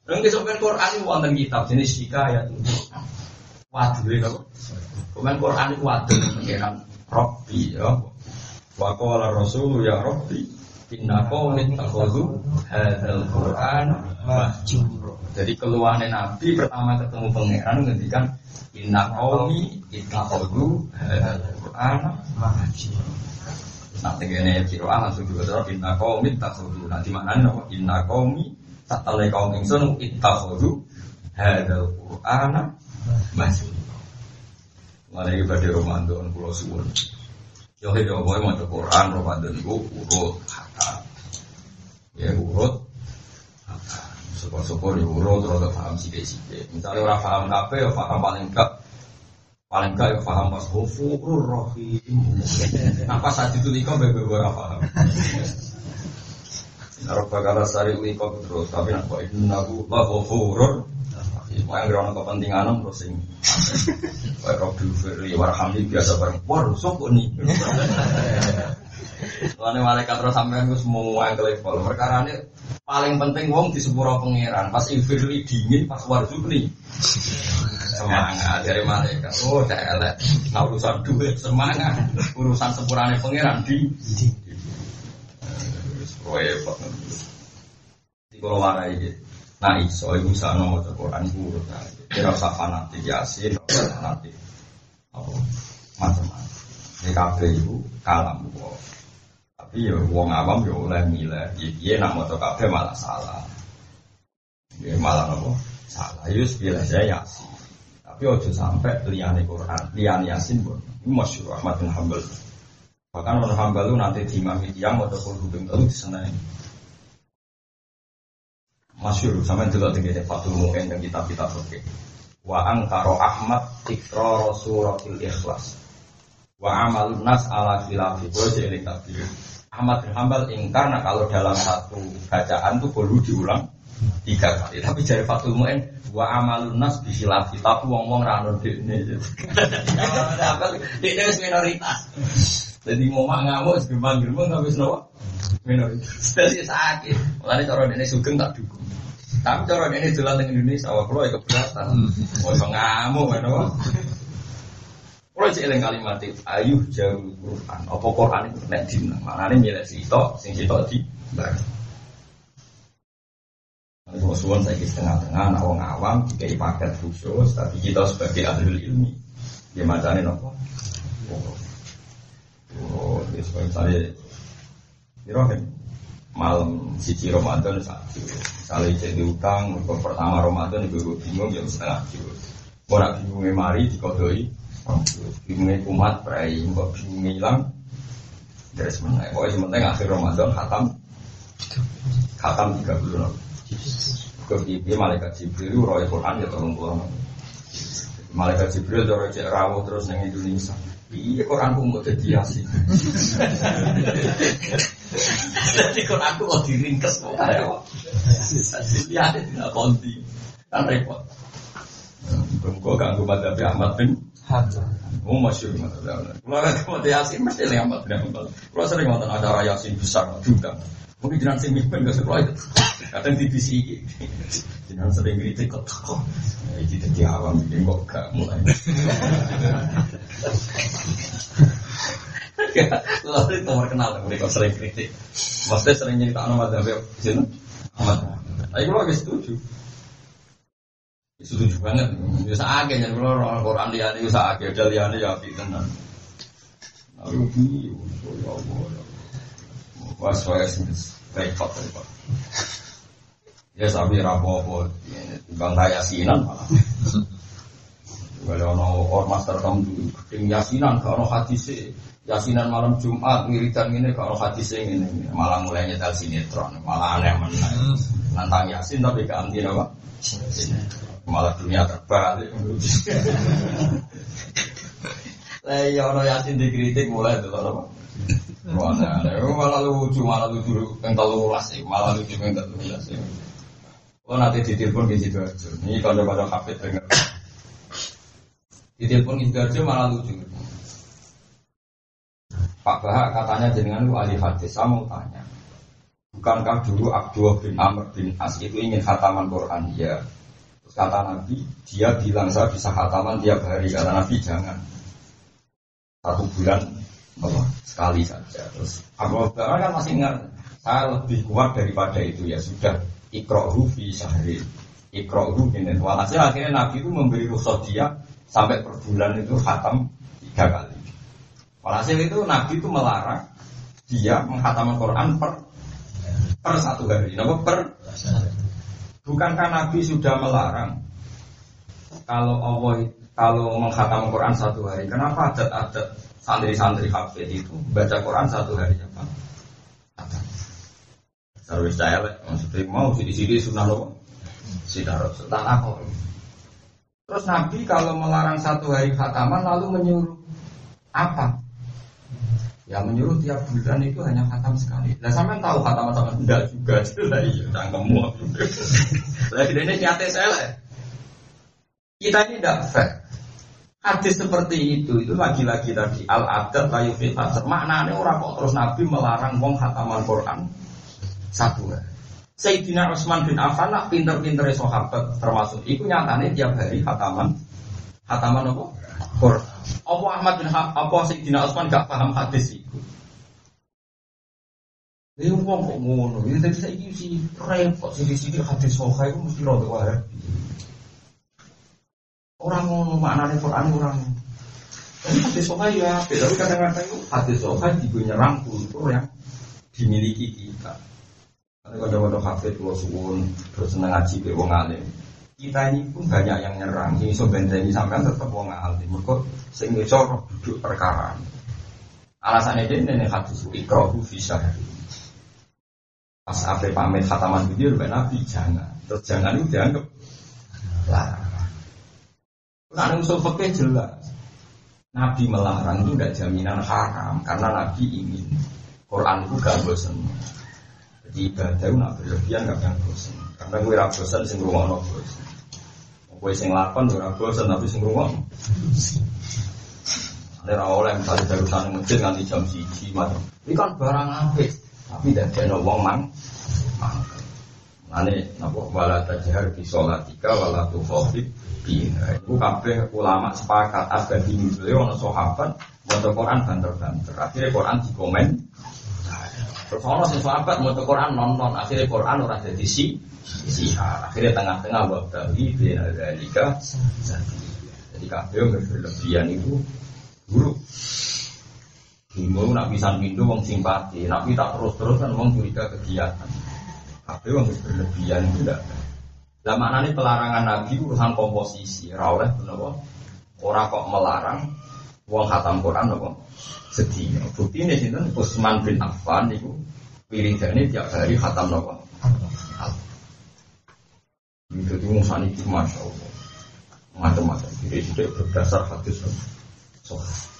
Dan kesopan Quran itu wonten kitab jenis Shika ya. Waduh ya kok. Kemudian Quran itu waduh pengiran Robbi ya. Wa Rasul ya Rabbi inna qaumin takhudhu hadzal Qur'an Jadi keluarnya Nabi pertama ketemu pangeran ngendikan inna qaumi ittakhadhu Qur'an mahjur. Nah, tegene kiroah langsung juga terus inna qaumi ittakhadhu. Di mana napa inna qaumi tatale kaum ingsun ittakhadhu hadzal Qur'an mahjur. Mari kita di Ramadan pulau suwun. Yo yo boy mau Quran Ramadan itu urut kata. Ya. Syukur-syukur ya urut terus paham sih. Misalnya orang paham kafe ya paham paling enggak paling enggak ya paham pas ghafurur rahim. Apa saat itu nikah bebe ora paham. Naruh bakal sari nikah terus. Tapi nak kok innahu la ghafurur yang grono kepentingan terus sing Kayak Robi Firi Warhamdi biasa bareng. Waduh sok nih. Soalnya malaikat terus sampean gue semua yang level. Perkara ini paling penting wong di sepura pangeran. Pas Infirli dingin pas Warzubni Semangat dari malaikat. Oh elek. Nah urusan duit semangat. Urusan sepurane pangeran di. Kalau warai gitu Nah iso iku sana maca Quran ae. Kira usah fanatik yasin, fanatik. Apa? Macam-macam. Ini kabeh iku kalam kok. Tapi ya wong awam ya oleh milih. Piye nak maca kabeh malah salah. Ya malah apa? Salah. Yus pilih saya yasin. Tapi ojo sampai liyane Quran, liyane yasin pun. Ini masyhur Ahmad bin Hambal. Bahkan orang Hambal itu nanti di imam yang mau terpul hubung telu di sana ini. Masyur, sampai dulu tinggi Fatul Mu'in dan kitab-kitab oke. Wa angkaro Ahmad ikro suratil ikhlas. Wa amalun nas ala khilafi. Gue jadi tadi. Ahmad bin Hambal ingkar, nah kalau dalam satu bacaan tuh perlu diulang tiga kali. Tapi dari Fatul Mu'in, wa amalun nas bisilafi. Tapi wong-wong ranun di ini. Ini minoritas. Jadi mau ngamuk, gemang-gemang, nggak bisa minoritas. Jadi sakit. Mulanya cara ini sugeng tak dukung. Tapi cara ini jalan dengan Indonesia, wah kalau ya keberatan. Mau iso ngamuk, kan? Kalau cek kalimat itu, ayuh jauh Quran. Apa Quran itu nek dina? Ini milih si itu, sing si itu di bar. Kalau suwon saya setengah-tengah, nak wong awam, dikai paket khusus, tapi kita sebagai ahli ilmi, dia macamnya nopo. Oh, dia sebagai saya, kira malam siji Ramadan satu. Misalnya jadi utang, pertama Ramadan ibu bingung jam setengah. Mau nak bingungnya mari dikodoi, bingungnya kumat perai, kok bingungnya hilang. Dari sebenarnya, pokoknya sebenarnya akhir Ramadan khatam, khatam tiga enam. Kemudian malaikat Jibril, roy Quran ya tolong pulang. Malaikat Jibril jadi cek rawuh terus yang Indonesia. Iya Quran pun mau jadi yasin. Jadi Quran pun mau diringkes kok kayak apa? Lihat tidak konti, kan repot. Bengko ganggu pada Ahmad bin Oh masih rumah Kalau kan kamu yasin mesti Ahmad bin Hanbal. Kalau sering nonton acara yasin besar juga. Mungkin jangan sing mimpin gak sekolah itu. Kadang di BC Jangan sering kritik kok kok. Ini jadi awam ini kok gak mulai. Lalu itu terkenal mereka sering kritik. Maksudnya sering nyerita nama David Sini. Ahmad. Tapi kalau agak setuju. Setuju banget. Bisa aja yang kalau orang Quran lihat itu aja. Ada lihat ya api tenan. Ya Allah. Wah, saya sih repot repot. Ya sapi rapopo, bang yasinan malah. Kalau ono ormas tertentu, yang yasinan kalau hadis yasinan malam Jumat wiridan ini kalau hadis ini malah mulai nyetel sinetron, malah aneh mana. Nantang yasin tapi ganti apa? Malah dunia terbalik. Lah ya ono yasin dikritik mulai itu apa? Mana ada, malah lucu, malah lucu yang terlalu sih, malah lucu yang terlalu sih. Oh nanti ditelepon di situ aja. Ini kalau pada hafid dengar. Ditelepon di situ aja malah lucu. Pak Bahak katanya jenengan lu ahli hadis. Saya mau tanya, bukankah dulu Abdullah bin Amr bin As itu ingin khataman Quran? Ya. Kata Nabi, dia bilang saya bisa khataman tiap hari. Kata Nabi jangan. Satu bulan apa, sekali saja. Terus Abu Bakar kan masih ingat, saya lebih kuat daripada itu ya sudah ikrohu fi syahri ikrohu ini. Walhasil akhirnya Nabi itu memberi rukhsah dia sampai per bulan itu khatam tiga kali. Walhasil itu Nabi itu melarang dia menghatam Quran per per satu hari. Kenapa per? Bukankah Nabi sudah melarang kalau Allah kalau menghatam Quran satu hari? Kenapa adat-adat santri-santri hafid itu baca Quran satu hari apa? Harus saya maksudnya mau di sini sunnah loh, sunnah rasul apa? Terus Nabi kalau melarang satu hari khataman lalu menyuruh apa? Ya menyuruh tiap bulan itu hanya khatam sekali. Nah sampai tahu khatam sama enggak juga lah iya cangkemmu. Lagi ini nyate saya. Kita ini tidak fair. Hadis seperti itu itu lagi-lagi tadi al adat layu fil Maknanya orang kok terus Nabi melarang wong khataman Quran satu hari. Sayyidina Utsman bin Affan lah pinter-pinter sahabat termasuk itu nyatanya tiap hari khataman khataman apa? Quran. Apa Ahmad bin Hab, apa Sayyidina Utsman gak paham hadis itu? Eh wong kok ngono. Ya dadi saiki si repot sithik-sithik hadis sahih iku mesti rada wae. Orang ngono maknane Quran orang. Tapi hadis sahih ya, tapi kadang-kadang itu hadis sahih juga nyerang kultur yang dimiliki kita. Kalau ada hafid, kalau suwun, terus seneng ngaji ke wong alim. Kita ini pun banyak yang nyerang. Ini so ini sampai tetap wong alim. Mereka sing duduk perkara. Alasannya dia ini hadis ikrohu bisa. Pas apa pamit khataman video, Nabi jangan. Terus jangan itu dianggap larang. Nah, usul fakih jelas. Nabi melarang itu tidak jaminan haram karena Nabi ingin Quran itu gak bosan. Jadi ibadah itu nak berlebihan gak yang bosan. Karena gue rasa bosan sing rumah no bosan. Gue sing lakon gue rasa bosan tapi sing rumah. Ada oleh misalnya dari sana masjid nganti jam siji macam. Ini kan barang apa? Tapi tidak ada wong mang. Ane napa wala tajhar bi salatika wala tukhafif biha. Iku ulama sepakat abadi nuzule ana sahabat maca Quran banter-banter. Akhirnya Quran dikomen. Terus ana sing sahabat maca Quran nonton, akhirnya Quran ora dadi si. Akhirnya tengah-tengah wa bali bina dalika. Jadi kabeh berlebihan itu buruk. Bingung nak bisa mindu wong simpati, nak tak terus-terus kan wong curiga kegiatan. Tapi yang berlebihan tidak. Lah maknanya pelarangan Nabi urusan komposisi, ora oleh Orang kok melarang wong khatam Quran apa? Sedih. Bukti ini sih Utsman bin Affan itu wiridane tiap hari khatam apa? Itu tuh musan itu masya Allah macam-macam. Jadi sudah berdasar hadis soal.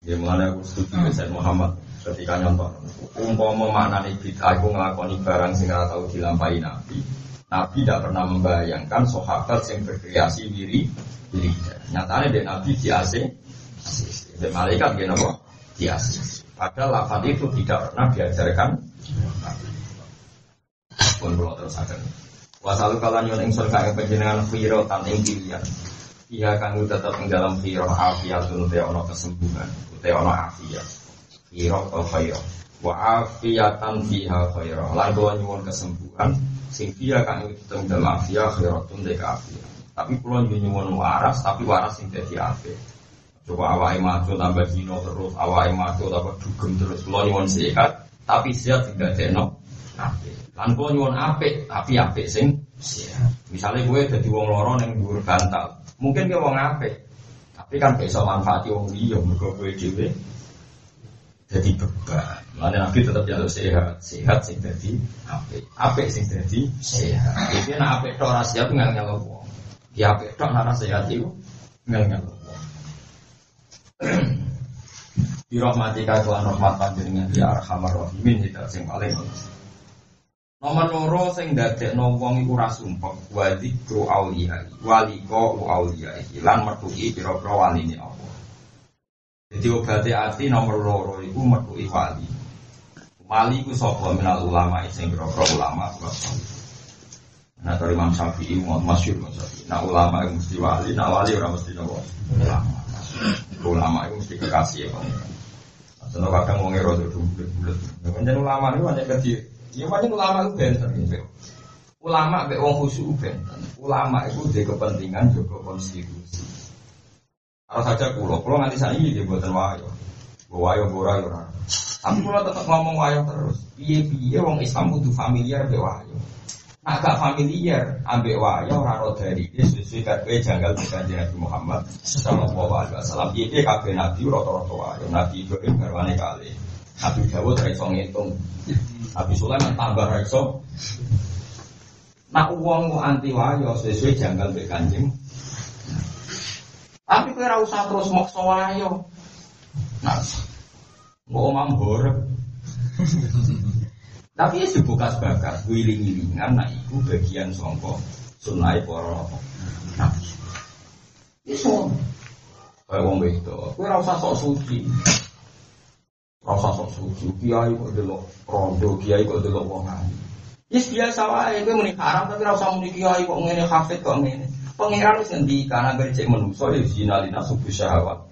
Ya mengenai aku setuju dengan Muhammad. Ketika nyontok umpama maknane bid'ah aku ngelakoni barang sing ora tau dilampahi Nabi. Nabi tidak pernah membayangkan sahabat yang berkreasi diri diri nyatanya dia Nabi di AC di malaikat dia apa di AC padahal lafaz itu tidak pernah diajarkan. Pun belum terus akan wasalu kalian yang ingsun kaya penjenengan firo tan ing pilihan Iya kang tetap ing dalam firo afiatun te ono kesembuhan te ono afiat. Kira atau khaira Wa afiatan fiha khaira Lan kula nyuwun kesembuhan Sing fiha kang itu dalam afiat khairatun deka afiat. Tapi kula nyuwun waras Tapi waras sing dadi afiat. Coba awai maju tambah dino terus Awai maju tambah dugem terus Kula nyuwun sehat Tapi sehat tidak deno Afiat. Lan kula nyuwun apik Tapi apik sing Misalnya gue jadi wong loro yang dhuwur bantal Mungkin gue wong apik tapi kan besok manfaati wong liya mergo kowe dhewe jadi beban. Mana Nabi tetap jalur sehat, sehat sing jadi apik, apik sing jadi sehat. Jadi nak apik tok ora sehat nggak ngelo wong. Di apik tok ora sehat itu nggak ngelo wong. Di rahmatika Tuhan rahmat panjenengan ya arhamar rahimin tidak sing paling Nomor loro sing dadekno wong iku ra sumpek wa dzikru auliya ko auliya lan metuki pira-pira waline Allah. Jadi obati hati nomor loro itu metu wali. Wali itu sapa minal ulama sing kira ulama Nah dari Imam Syafi'i mau masyur Imam Syafi'i. Nah ulama itu mesti wali, nah wali orang mesti nopo ulama. Ulama itu mesti kekasih ya. Nah, kadang mau ngeroh tuh bulat-bulat. Kemudian ulama itu hanya kecil. Ya macam ulama itu benten gitu. Ulama be wong khusyuk benten. Ulama itu di kepentingan juga konstitusi. Kalau saja kulo, kulo nanti saya ini dia buatan wayo, wayo bora yo. Tapi kulo tetap ngomong wayo terus. Iya iya, wong Islam butuh familiar be wayo. Nah, gak familiar ambek wayo raro dari dia sesuai kata janggal dengan Nabi Muhammad Sallallahu Alaihi Wasallam. Iya dia kabeh Nabi roto-roto wayo. Nabi Ibrahim garwane kali. Nabi Dawud raiso ngitung. Nabi Sulaiman tambah raiso. Nah uang anti wayo sesuai janggal be kanjeng tapi kira usah terus maksa wayo. Nah, mau omam horep. Tapi ya dibuka bakas, wiling-wilingan, nah itu bagian songkok sunai poro nabi. Iso, kayak wong itu, kue rasa sok suci, rasa sok suci, kiai kok delok rondo, kiai kok delok wong ayu. Yes biasa wae, kue muni haram tapi rasa muni kiai kok ngene hafid kok ngene. Pengiran wis karena bercek manusa ya zina lina subuh syahwat.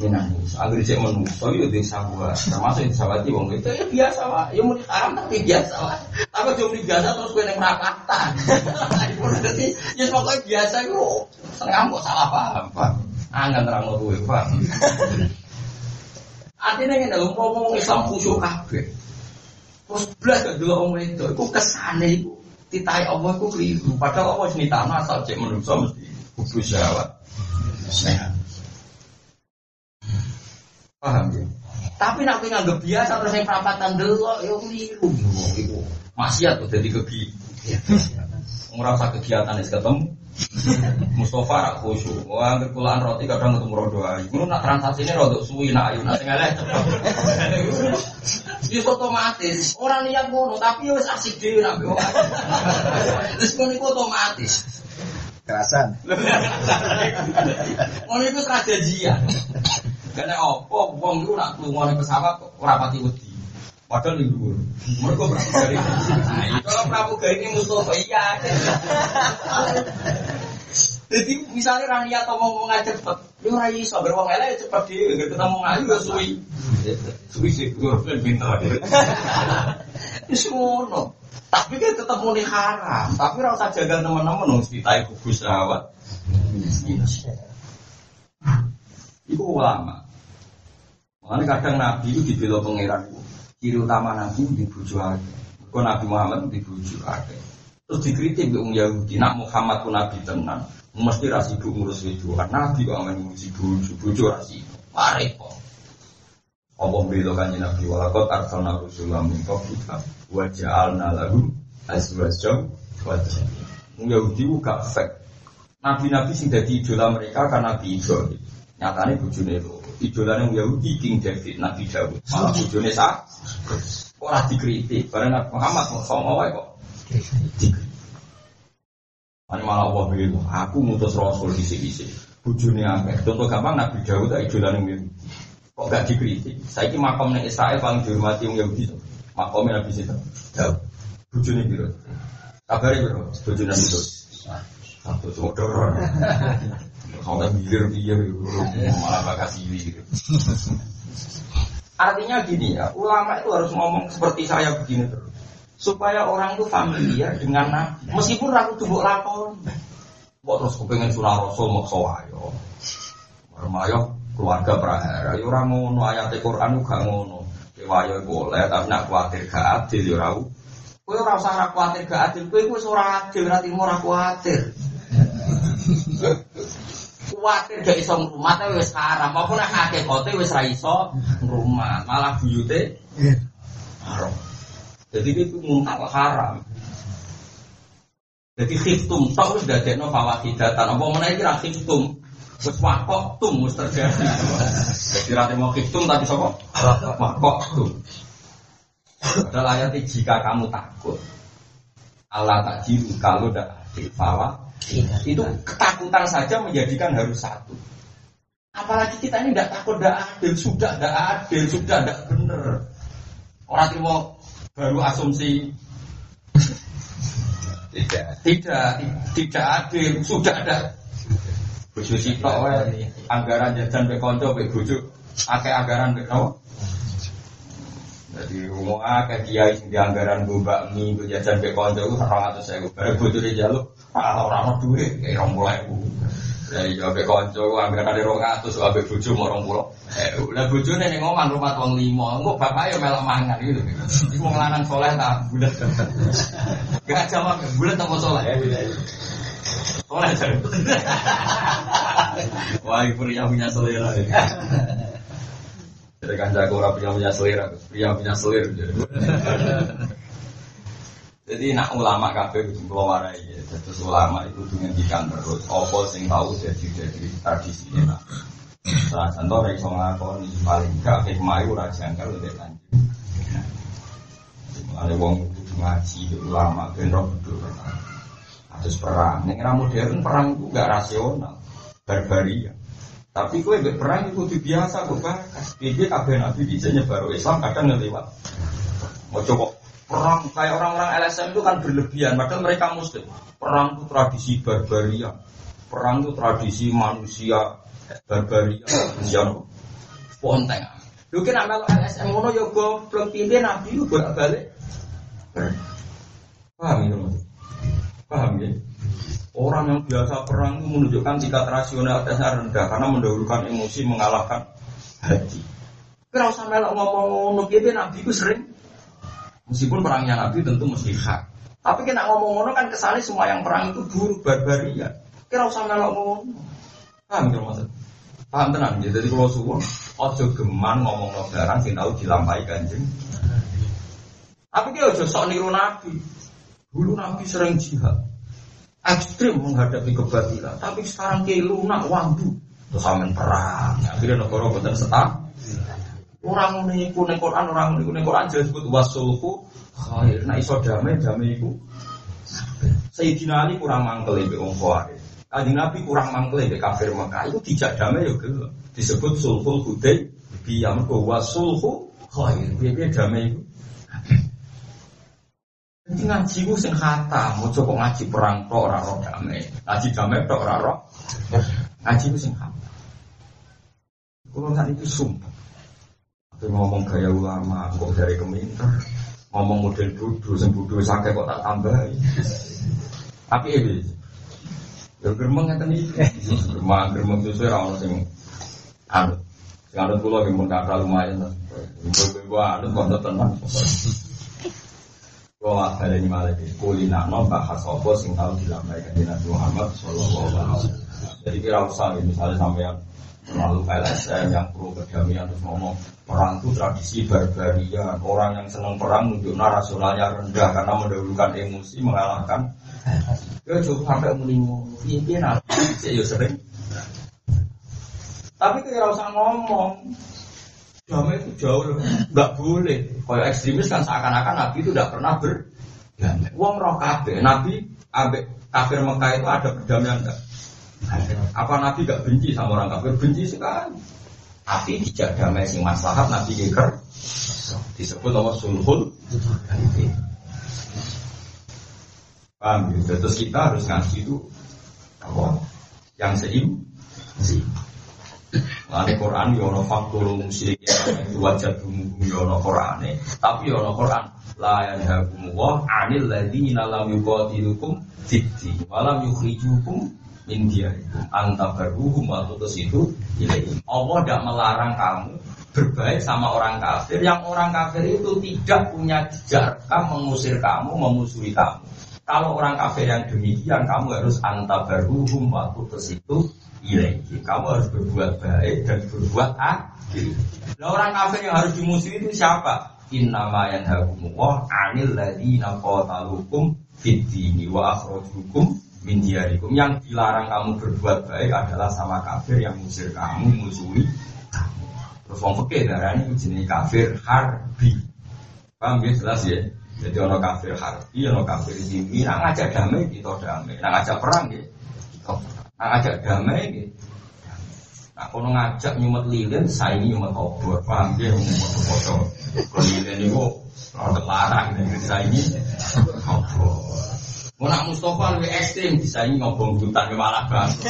Minani. Angger cek menungso yo di sabuah. Termasuk di sawati wong itu ya biasa wae. Ya muni haram tapi biasa wae. Tapi yo muni biasa terus kowe ning rapatan. Jadi ya pokoknya biasa iku setengah kok salah paham, Pak. Anggan terang kowe, Pak. Artinya ngene lho, ngomong Islam khusyuk kabeh. Terus blas gak delok wong wedok, iku kesane iku titai Allah iku keliru. Padahal Allah nitano asal cek menungso mesti kudu syahwat. Sehat. Paham ya? Tapi nak nganggep biasa terus yang perapatan delok ya keliru. Iku maksiat jadi kegi. Ngerasa kegiatan es ketemu. Mustafa rak khusyuk. Wah, berkulaan roti kadang ketemu rodo ayu. Ngono nak transaksi ini rodo suwi nak ayu nak tinggal cepet. Wis otomatis. Orang niat ngono tapi wis asik dhewe nak Terus ngono iku otomatis. Kerasan. Ngono iku strategian. Karena apa wong iku nak lunga pesawat kok ora pati wedi. Padahal ning dhuwur. Mergo pramugari. Kalau pramugari ini Mustafa iya. Jadi misalnya Rania atau mau ngajak cepet, lu ora iso beruang elek cepet dhewe ketemu ngayu ya suwi. Suwi sih gue pintar. Wis ngono. Tapi kan ketemu nih haram, tapi ora usah jaga teman-teman wong ditai kubu sahabat. Iku ulama. Makanya kadang Nabi itu dibela pangeran. Ciri utama Nabi di buju Kau Nabi Muhammad di buju Terus dikritik orang Yahudi. Nak Muhammad pun Nabi tenan. Mesti rasi bu ngurus itu. Nabi kok aman ngurusi buju. Buju rasi. Mari kok. Apa bela kan Nabi walakot arsalna rusulah min qablika wa ja'alna lahum azwajan wa Yahudi gak fake. Nabi-nabi sing dadi idola mereka karena Nabi Ibrahim. Nyatane bojone lho. Idolane Yahudi King David, Nabi Daud. Malah bojone sah. Ora dikritik. Bareng Muhammad sama wae kok. Dikritik. Ini malah Allah bilang, aku mutus Rasul di sini. Bujuni akeh. Contoh gampang Nabi Daud tak idolan Yahudi. Kok gak dikritik? Saya ini makam nih Israel paling dihormati yang Yahudi. Makamnya Nabi Sita. Daud. Bujuni biru. Kabarnya biru. Bujuni Nabi Daud. Satu sodor. Kalau bilir bilir malah bakal siwi. Artinya gini ya, ulama itu harus ngomong seperti saya begini terus. Supaya orang itu familiar dengan nabi. Meskipun ragu tubuh lakon. Kok terus kepengen surah rasul mau sawayo. Remayo keluarga prahara. Ya orang ngono ayat Quran gak ngono. Kewayo boleh tapi nak khawatir gak adil ya rau. Kowe ora usah ora kuatir gak adil, kowe wis ora adil, ora timo ora kuatir. Kuatir gak iso ngrumat wis haram, apa nek hakikate wis ra iso ngrumat, malah buyute haram. Jadi itu muntah haram. Jadi khiftum tok wis dadekno fawakidatan, apa meneh iki ra khiftum. Wis tum wis terjadi. Jadi ra mau khiftum tapi sapa? Wakok tum. Padahal ayatnya jika kamu takut Allah tak jiru kalau tidak fawa itu ketakutan saja menjadikan harus satu. Apalagi kita ini tidak takut, tidak adil, sudah tidak adil, sudah tidak benar. Orang terima baru asumsi. Tidak. Tidak tidak adil. Sudah ada. Bujuk sitok anggaran jajan pe kanca pe bujuk akeh anggaran pe kau jadi semua akeh kiai di anggaran go bakmi go jajan pe kanca saya 200.000 bare orang-orang duit kayak orang mulai. Lah iya ambek kanca ku ambek ada 200 ambek mau 20. Eh udah bojone nih ngomong rumah wong 5. Engko ya melok mangan gitu. Iku wong lanang saleh ta bulat. Gak jawab bulat apa saleh? Ya, saleh jare. Wah, pria punya selera. Ya. Jadi kan jago orang punya punya selera, pria punya selera. Jadi nak ulama kafe itu keluar ya. Terus ulama itu dengan terus. Opo sing tahu jadi jadi tradisi ya. Setelah contoh dari so ngakoni paling gak hikmah angkel lebih lanjut. Ada wong kudu ngaji ulama ben roh. Terus perang. Ning modern perang itu gak rasional. Barbaria. Tapi kue gak perang itu biasa kok bakas. Jadi kabeh nabi bisa nyebar Islam kadang ngelewat. Mau coba perang kayak orang-orang LSM itu kan berlebihan, padahal mereka muslim. Perang itu tradisi barbaria. Perang itu tradisi manusia barbaria. Manusia ponteng. Lu kena melok LSM ngono ya goblok pimpin nabi lu bolak-balik. Paham ya, Mas? Paham ya? Orang yang biasa perang itu menunjukkan tingkat rasional dasar rendah karena mendahulukan emosi mengalahkan hati. Kira usah melok ngomong ngono piye nabi itu sering meskipun perangnya nabi tentu mesti hak. Tapi kena ngomong ngono kan kesannya semua yang perang itu buruk barbaria. Kira usah melok ngomong. Paham ya maksud? Paham tenang ya. Jadi kalau suwon ojo geman ngomong no barang sing tahu dilampahi kanjeng. Tapi dia ojo sok niru nabi. Dulu nabi sering jihad ekstrim menghadapi kebatilan. Tapi sekarang kayak lunak wandu terus amin perang. Akhirnya negara buatan setak. Orang ini kuning Quran, orang ini kuning Quran jelas sebut wasulhu khair. Nah iso damai, damai itu. Sayyidina Ali kurang mangkel ibu wong. Kanjeng Nabi kurang mangkel ibu kafir Mekah. Itu tidak damai ya Disebut sulhul hudai biyam wasulhu khair. Biar damai itu. Jadi ngaji ku sing kata, mau coba ngaji perang tok ora roh damai. Ngaji damai tok ora roh. Ngaji ku sing kata. Kalau itu sumpah. Ngomong gaya ulama, kok dari keminter. Ngomong model duduk, sing duduk sakit kok tak tambahin. Tapi ini, ya geremeng ngeten iki. Geremeng geremeng sesuai ra ono sing anu. Sing anu kula mun kata lumayan. Mbok-mbok anu kok tenang. Kalau ada ini malah di kulina non bahas apa sing tahu dilampaikan di Nabi Muhammad Shallallahu Alaihi Wasallam. Jadi kira usah misalnya sampai terlalu LSM yang pro kedamaian terus ngomong perang itu tradisi barbaria orang yang senang perang nunjuk rasionalnya rendah karena mendahulukan emosi mengalahkan ya coba sampai menimu pimpin apa ya sering tapi kira usah ngomong damai itu jauh lebih nggak boleh. Kalau ekstremis kan seakan-akan Nabi itu tidak pernah berdamai. Uang roh kafe Nabi abe kafir Mekah itu ada perdamaian enggak? Apa Nabi gak benci sama orang kafir? Benci sekali. Tapi tidak damai sing maslahat Nabi geger disebut nama sulhul Paham ya? Terus kita harus ngasih itu apa? Yang seim. Lani Quran yo ono faktor musyrik wajah dumuhum yo ono Quran tapi yo ono Quran la yanhakum wa anil ladzina lam yuqatilukum fiti walam yukhrijukum diyarikum anta baruhum wa tusidu ilaihim Allah tidak melarang kamu berbaik sama orang kafir yang orang kafir itu tidak punya jejak mengusir kamu memusuhi kamu kalau orang kafir yang demikian kamu harus antabaruhum waktu ke situ ilaihi. Kamu harus berbuat baik dan berbuat adil. Nah orang kafir yang harus dimusuhi itu siapa? Innama yanhakumullah anil ladina qatalukum fid dini wa akhrajukum min diyarikum. Yang dilarang kamu berbuat baik adalah sama kafir yang musir kamu, musuhi kamu. Terus wong fikih darani jenis kafir harbi. Paham ya jelas ya? Jadi ono kafir harbi, ono kafir zimmi, nak ngajak damai kita damai, nak ngajak perang ya kita perang. Damai gitu. Nah, kalau ngajak nyumet lilin, saya ini nyumet obor, paham dia nyumet foto. Kalau lilin itu kalau larang, ini obor. Mau Mustafa lebih ekstrim, bisa ini ngobong hutan malah banget.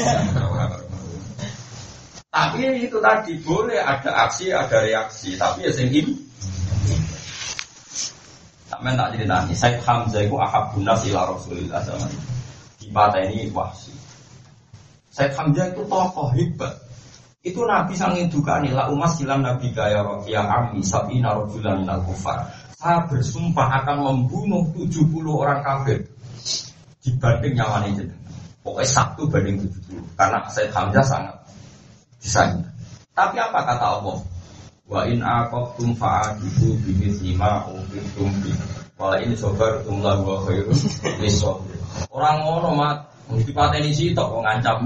Tapi itu tadi boleh ada aksi, ada reaksi, tapi ya sing. Sampai tak cerita nih, Said Hamzah itu ahabun nas ila Rasulillah zaman di mata ini wahsi. Said Hamzah itu tokoh hebat. Itu Nabi sangin duka nih lah umas silam Nabi kaya ya ami sabi narojulan minal kufar. Saya bersumpah akan membunuh 70 orang kafir dibanding nyawane jenengan. Pokoknya satu banding 70 karena Said Hamzah sangat disayang. Tapi apa kata Allah? Wa in aqabtum fa'adibu bimithli ma ufitum bi. Wala ini sabartum lahu wa khairun lisabir. Orang ngono mat Mesti pateni sitok kok ngancam.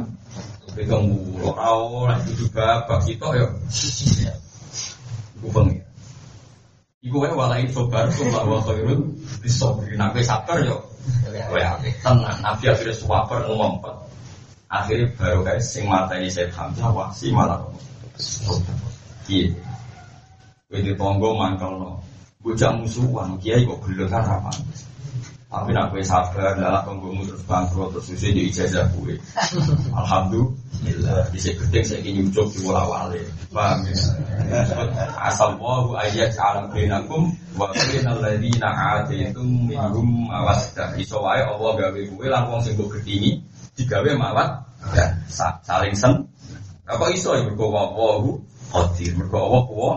Pegang mulu, ora itu juga bak sitok ya. Iku pengen. Iku wae walai sobar mbak wa khairun bisobri. Nabi sabar yo. Wae tenang. Nabi akhirnya suwaper ngumpet. Akhirnya baru kayak sing ini saya Hamzah wah si malah. Iya. Kowe di tonggo no. Bocah musuhan kiai kok gelekan apa? Tapi nak gue sabar, adalah tunggumu terus bangkrut terus susah jadi ijazah gue. Alhamdulillah, bisa gede saya ingin nyucuk di bola wale. Paham ya? Asal wahu ayat alam benakum wa bainal ladzina ataitum minhum mawaddah. Iso wae Allah gawe gue lan wong sing mbok gedhingi digawe mawat dan saling sen. Apa iso ya mergo wahu qadir, mergo Allah kuwa.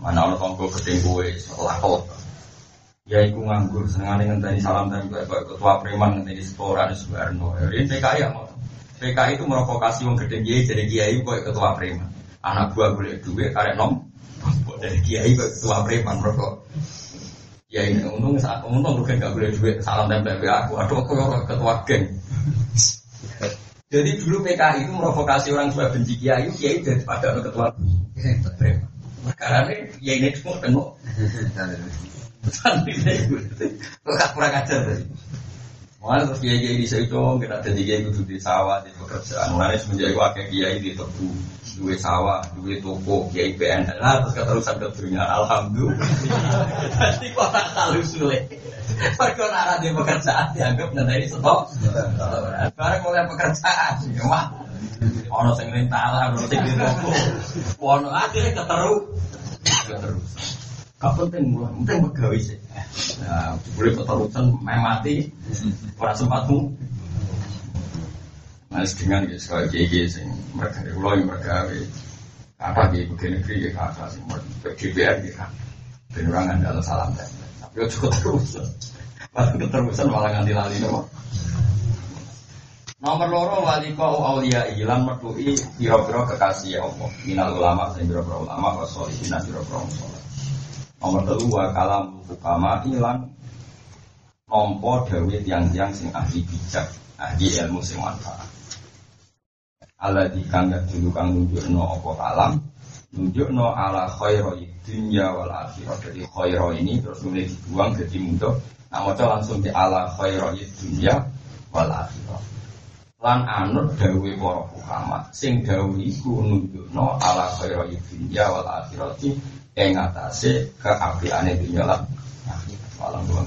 Mana ana tonggo gedhe gue setelah kok Ya iku nganggur senengane ngenteni salam tempel kok ketua preman ngenteni sekolah di Subarno. Ini PKI ya mau. PKI itu merokokasi wong gede kiai jadi kiai kok ketua preman. Anak gua boleh duit karek nom. Dari kiai kok ketua preman merokok. Ya ini untung saat untung lu kan gak boleh duit salam tempel ke aku. Aduh aku ketua geng. Jadi dulu PKI itu merokokasi orang tua benci kiai, kiai daripada ketua preman. Karena ya ini cuma tengok. Santri saya kok kurang ajar tadi. Mana terus kiai kiai di situ kita jadi kiai itu di sawah di pekerjaan. Mana semenjak wakil kiai di tebu dua sawah, dua toko, kiai PN. Nah terus keterusan keturunan Alhamdulillah. Jadi orang halus sulit. Perkara di pekerjaan dianggap nanti stok. Barang mulai pekerjaan, wah. Ono sing rintala, ono sing di toko. Ono akhirnya keteru. Keterusan. Gak penting mulai, penting pegawai sih. Nah, boleh keterusan, main mati, orang sempatmu. Nah, dengan ya, sekali gigi sing mereka ulang mereka apa di bagian negeri ya kakak sih, DPR ya orang anda salam Tapi itu keterusan, pas keterusan malah nganti lali nopo. Loro wali kau aulia ilan mertui biro-biro kekasih Allah. Minal ulama dan biro-biro ulama wasolihin. Nomor telu wa kalam hukama ilang nompo dawe tiang-tiang sing ahli bijak, ahli ilmu sing manfaat. Allah dikanggat dulu kang nunjukno apa kalam, nunjukno ala khairo dunya wal akhirah. Jadi khairo ini terus mulai dibuang jadi mudah. Nah, langsung di ala khairo dunya wal akhirah. Lan anut dawe para hukama, sing dawe iku nunjukno ala khairo dunya wal akhirah ing atase keapiane dunya lan malam dua